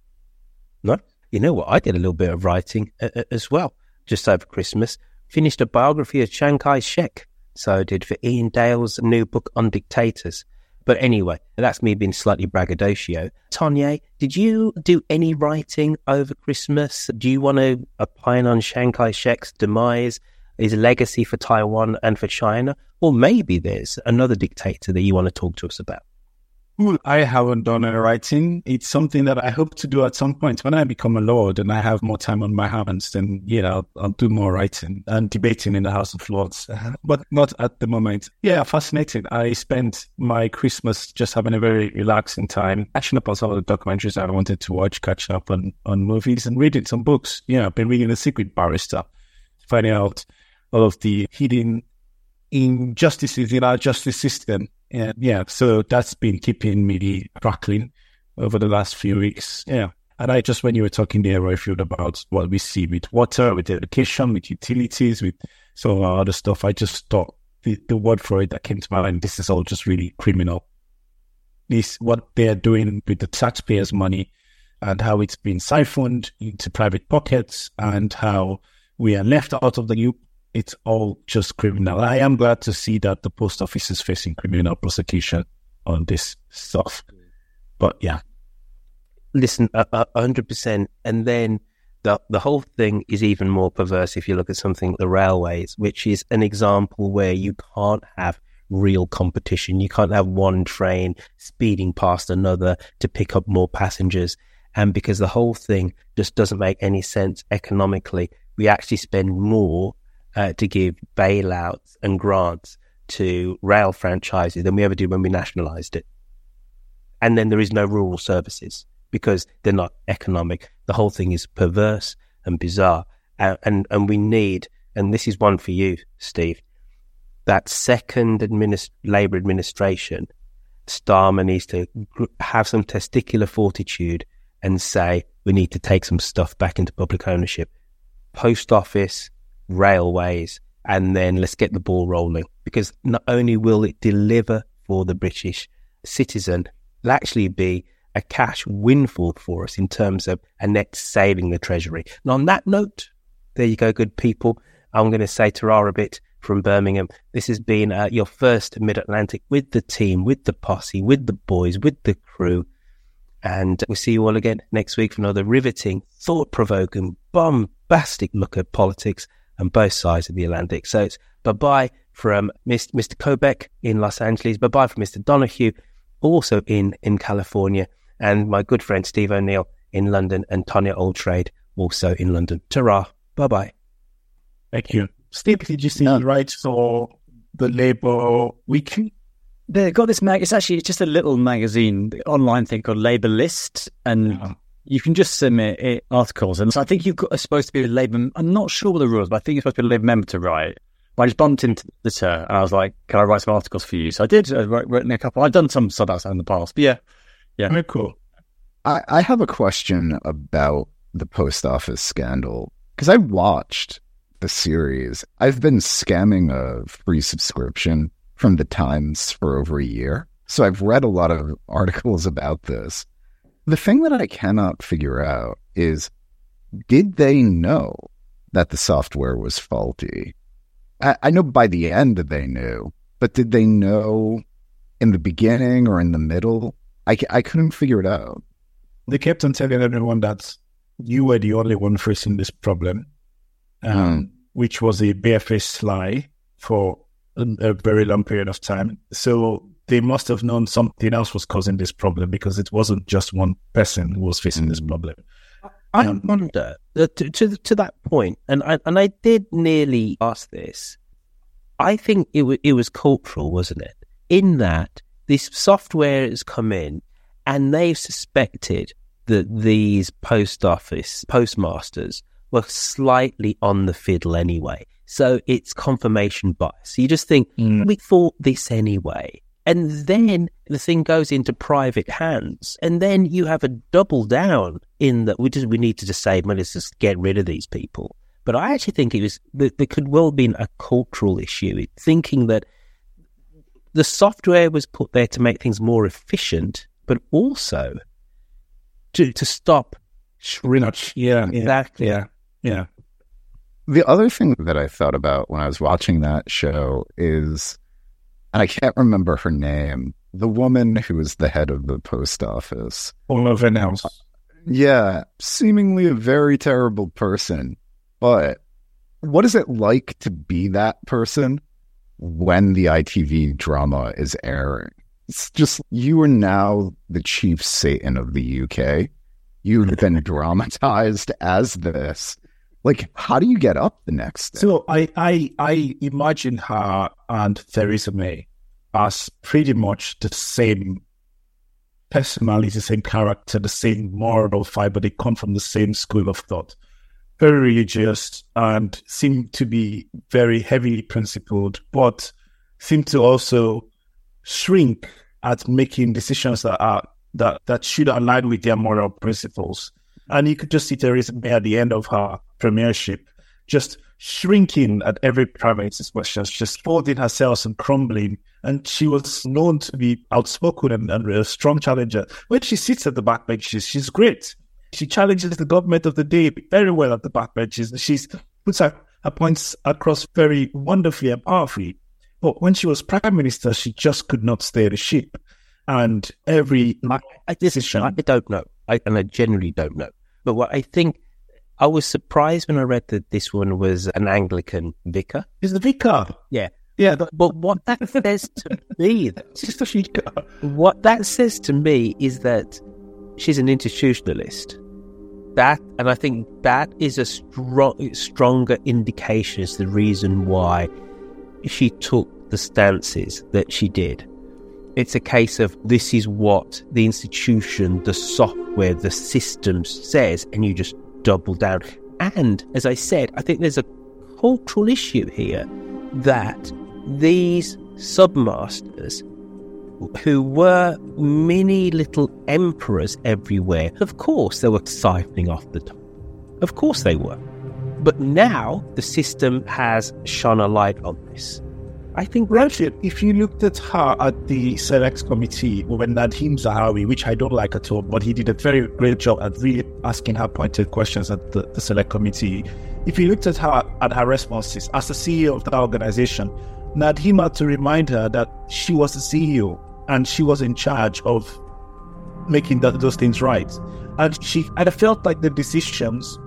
No, you know what? I did a little bit of writing uh, uh as well just over Christmas. Finished a biography of Chiang Kai shek. So did for Iain Dale's new book on dictators. But anyway, that's me being slightly braggadocio. Tanya, did you do any writing over Christmas? Do you want to opine on Chiang Kai shek's demise, his legacy for Taiwan and for China? Or maybe there's another dictator that you want to talk to us about? I haven't done any writing. It's something that I hope to do at some point when I become a lord and I have more time on my hands. Then you know I'll do more writing and debating in the House of Lords, [LAUGHS] but not at the moment. Yeah, fascinating. I spent my Christmas just having a very relaxing time, catching up on some of the documentaries I wanted to watch, catching up on on movies, and reading some books. Yeah, I've been reading The Secret Barrister, finding out all of the hidden injustices in our justice system and yeah, so that's been keeping me crackling over the last few weeks. Yeah. And I just, when you were talking there, Roifield, about what we see with water, with education, with utilities, with some other stuff, I just thought the, the word for it that came to my mind, this is all just really criminal. This, what they're doing with the taxpayers' money and how it's been siphoned into private pockets and how we are left out of the loop it's all just criminal. I am glad to see that the post office is facing criminal prosecution on this stuff. But yeah. Listen, hundred percent. And then the the whole thing is even more perverse if you look at something like the railways, which is an example where you can't have real competition. You can't have one train speeding past another to pick up more passengers. And because the whole thing just doesn't make any sense economically, we actually spend more uh, to give bailouts and grants to rail franchises than we ever did when we nationalised it. And then there is no rural services because they're not economic. The whole thing is perverse and bizarre. Uh, and, and we need, and this is one for you, Steve, that second administ- Labour administration, Starmer needs to have some testicular fortitude and say, we need to take some stuff back into public ownership. Post office, railways, and then let's get the ball rolling. Because not only will it deliver for the British citizen, it'll actually be a cash windfall for us in terms of a net saving the treasury. And on that note, there you go, good people. I'm going to say ta a bit from Birmingham. This has been uh, your first Mid Atlantic with the team, with the posse, with the boys, with the crew. And we'll see you all again next week for another riveting, thought provoking, bombastic look at politics on both sides of the Atlantic. So it's bye bye from Mr. Kobek in Los Angeles, bye bye from Mr. Donahue, also in, in California, and my good friend Steve O'Neill in London, and Tanya Oldtrade also in London. Ta-ra. bye bye. Thank you. Steve, did you see no. right for the Labour Weekly? They've got this mag. It's actually it's just a little magazine, online thing called Labour List, and uh-huh you can just submit articles. And so I think you've got, supposed to be a Labour. I'm not sure what the rules, but I think you're supposed to be a Labour member to write. But I just bumped into the editor and I was like, "Can I write some articles for you?" So I did. I wrote, written a couple. I've done some stuff outside in the past, but yeah, yeah, very cool. I, I have a question about the post office scandal because I watched the series. I've been scamming a free subscription from the Times for over a year. So I've read a lot of articles about this. The thing that I cannot figure out is did they know that the software was faulty? I, I know by the end they knew, but did they know in the beginning or in the middle? I, I couldn't figure it out. They kept on telling everyone that you were the only one facing this problem, um, mm. which was a barefaced lie for a, a very long period of time. So they must have known something else was causing this problem because it wasn't just one person who was facing this mm. problem. I um, wonder uh, to, to, to that point, and I, and I did nearly ask this. I think it w- it was cultural, wasn't it? In that this software has come in, and they've suspected that these post office postmasters were slightly on the fiddle anyway. So it's confirmation bias. So you just think mm. we thought this anyway. And then the thing goes into private hands. And then you have a double down in that we just, we need to just say, well, let's just get rid of these people. But I actually think it was, there could well have been a cultural issue, thinking that the software was put there to make things more efficient, but also to, to stop shrinkage. Yeah. Exactly. Yeah. Yeah. The other thing that I thought about when I was watching that show is and I can't remember her name. The woman who was the head of the post office. Vennells. Yeah, seemingly a very terrible person. But what is it like to be that person when the ITV drama is airing? It's just you are now the chief Satan of the UK. You've been dramatized as this. Like, how do you get up the next day? So I, I, I imagine her and Theresa May as pretty much the same personality, the same character, the same moral fiber. They come from the same school of thought. Very religious and seem to be very heavily principled, but seem to also shrink at making decisions that are that that should align with their moral principles. And you could just see Theresa May at the end of her premiership, just shrinking at every private question, just folding herself and crumbling. And she was known to be outspoken and, and a strong challenger. When she sits at the back benches, she's great. She challenges the government of the day very well at the back benches. She puts her, her points across very wonderfully and powerfully. But when she was prime minister, she just could not steer the ship. And every I, decision. I don't know. I, and I generally don't know. But what I think, I was surprised when I read that this one was an Anglican vicar. Is the vicar? Yeah. Yeah, but, but what that [LAUGHS] says to me, what that says to me is that she's an institutionalist. That, and I think that is a strong, stronger indication as the reason why she took the stances that she did. It's a case of this is what the institution, the software, the system says, and you just double down. And as I said, I think there's a cultural issue here that these submasters who were mini little emperors everywhere, of course they were siphoning off the top. Of course they were. But now the system has shone a light on this. I think Rashid, if you looked at her at the select committee when Nadhim Zahawi, which I don't like at all, but he did a very great job at really asking her pointed questions at the, the select committee. If you looked at her at her responses as the CEO of the organization, Nadhim had to remind her that she was the CEO and she was in charge of making that, those things right. And she, I felt like the decisions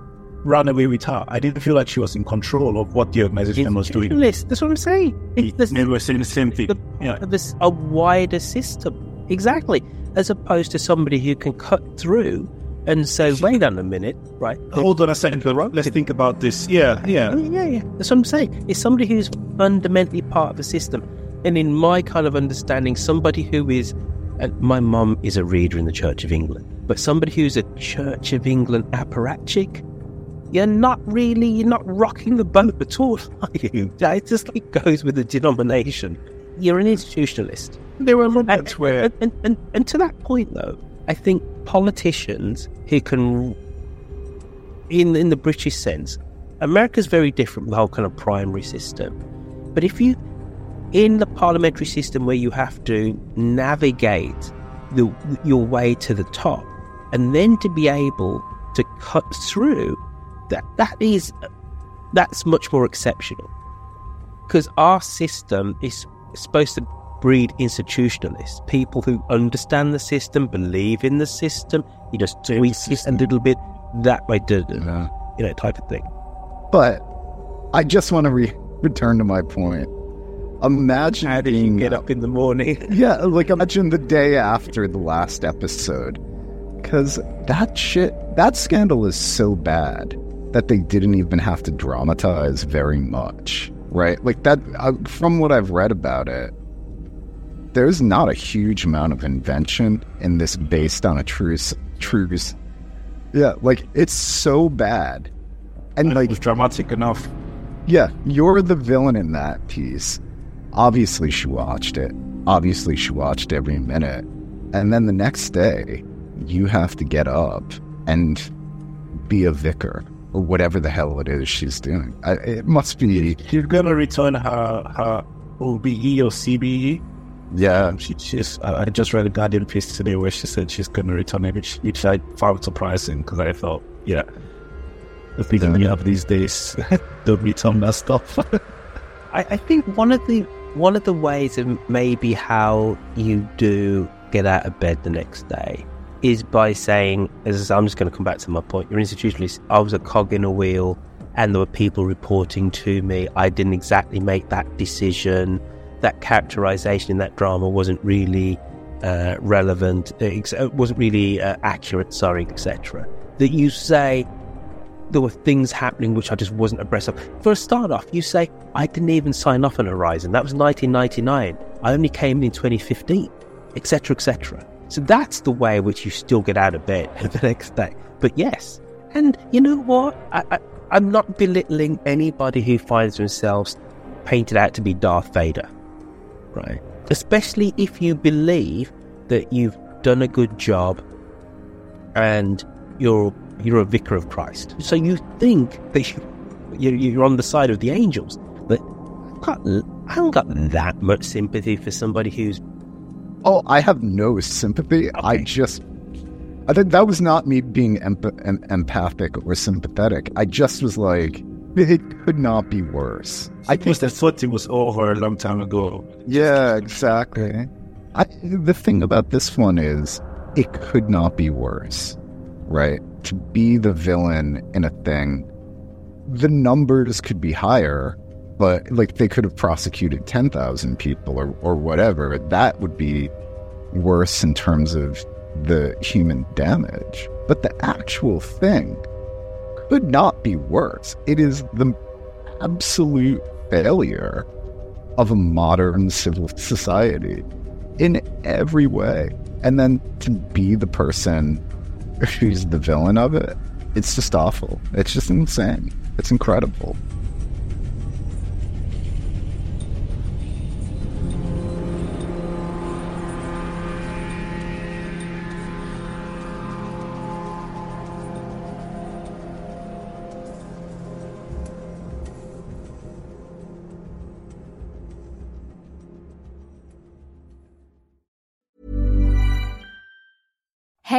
ran away with her. I didn't feel like she was in control of what the organization it's was doing. That's what I'm saying. It's Maybe we're saying the same thing. The, yeah. This a wider system, exactly, as opposed to somebody who can cut through and say, "Wait on a minute, right? Hold on a second. right? Let's think about this." Yeah, yeah, yeah, yeah. That's what I'm saying. It's somebody who's fundamentally part of the system, and in my kind of understanding, somebody who is. And my mum is a reader in the Church of England, but somebody who's a Church of England apparatchik you're not really, you're not rocking the boat at all, [LAUGHS] are you? It just like goes with the denomination. You're an institutionalist. There were moments and, where. And, and, and, to that point, though, I think politicians who can, in, in the British sense, America's very different, the whole kind of primary system. But if you, in the parliamentary system where you have to navigate the, your way to the top, and then to be able to cut through, that that is that's much more exceptional. Because our system is supposed to breed institutionalists, people who understand the system, believe in the system. You just tweak it a little bit that way, you know, type of thing. But I just want to re- return to my point. Imagine How you get up in the morning? [LAUGHS] yeah, like imagine the day after the last episode. Because that shit, that scandal is so bad that they didn't even have to dramatize very much, right? Like that, uh, from what I've read about it, there's not a huge amount of invention in this based on a truce. Truce. Yeah, like it's so bad. And, and like, it dramatic enough. Yeah, you're the villain in that piece. Obviously, she watched it. Obviously, she watched every minute. And then the next day, you have to get up and be a vicar or whatever the hell it is she's doing. I, it must be. She's gonna return her her OBE or CBE. Yeah, um, she, she's. I just read a Guardian piece today where she said she's gonna return it, which, which I found surprising because I thought, yeah, the people we have these days [LAUGHS] don't return that stuff. [LAUGHS] I, I think one of the one of the ways of maybe how you do get out of bed the next day is by saying, as I'm just going to come back to my point, you're institutionalist. I was a cog in a wheel and there were people reporting to me. I didn't exactly make that decision. That characterization in that drama wasn't really uh, relevant, it wasn't really uh, accurate, sorry, etc. That you say, there were things happening which I just wasn't abreast of. For a start off, you say, I didn't even sign off on Horizon. That was 1999. I only came in in 2015, etc., etc. So that's the way in which you still get out of bed [LAUGHS] the next day. But yes, and you know what? I, I, I'm not belittling anybody who finds themselves painted out to be Darth Vader, right? Especially if you believe that you've done a good job and you're you're a vicar of Christ. So you think that you, you're on the side of the angels. But I haven't got that much sympathy for somebody who's Oh, I have no sympathy. Okay. I just, I think that was not me being emp- em- empathic or sympathetic. I just was like, it could not be worse. I think the thought it was over a long time ago. Yeah, exactly. I, the thing about this one is, it could not be worse, right? To be the villain in a thing, the numbers could be higher, but like they could have prosecuted 10,000 people or, or whatever. That would be worse in terms of the human damage. But the actual thing could not be worse. It is the absolute failure of a modern civil society in every way. And then to be the person who's the villain of it, it's just awful. It's just insane. It's incredible.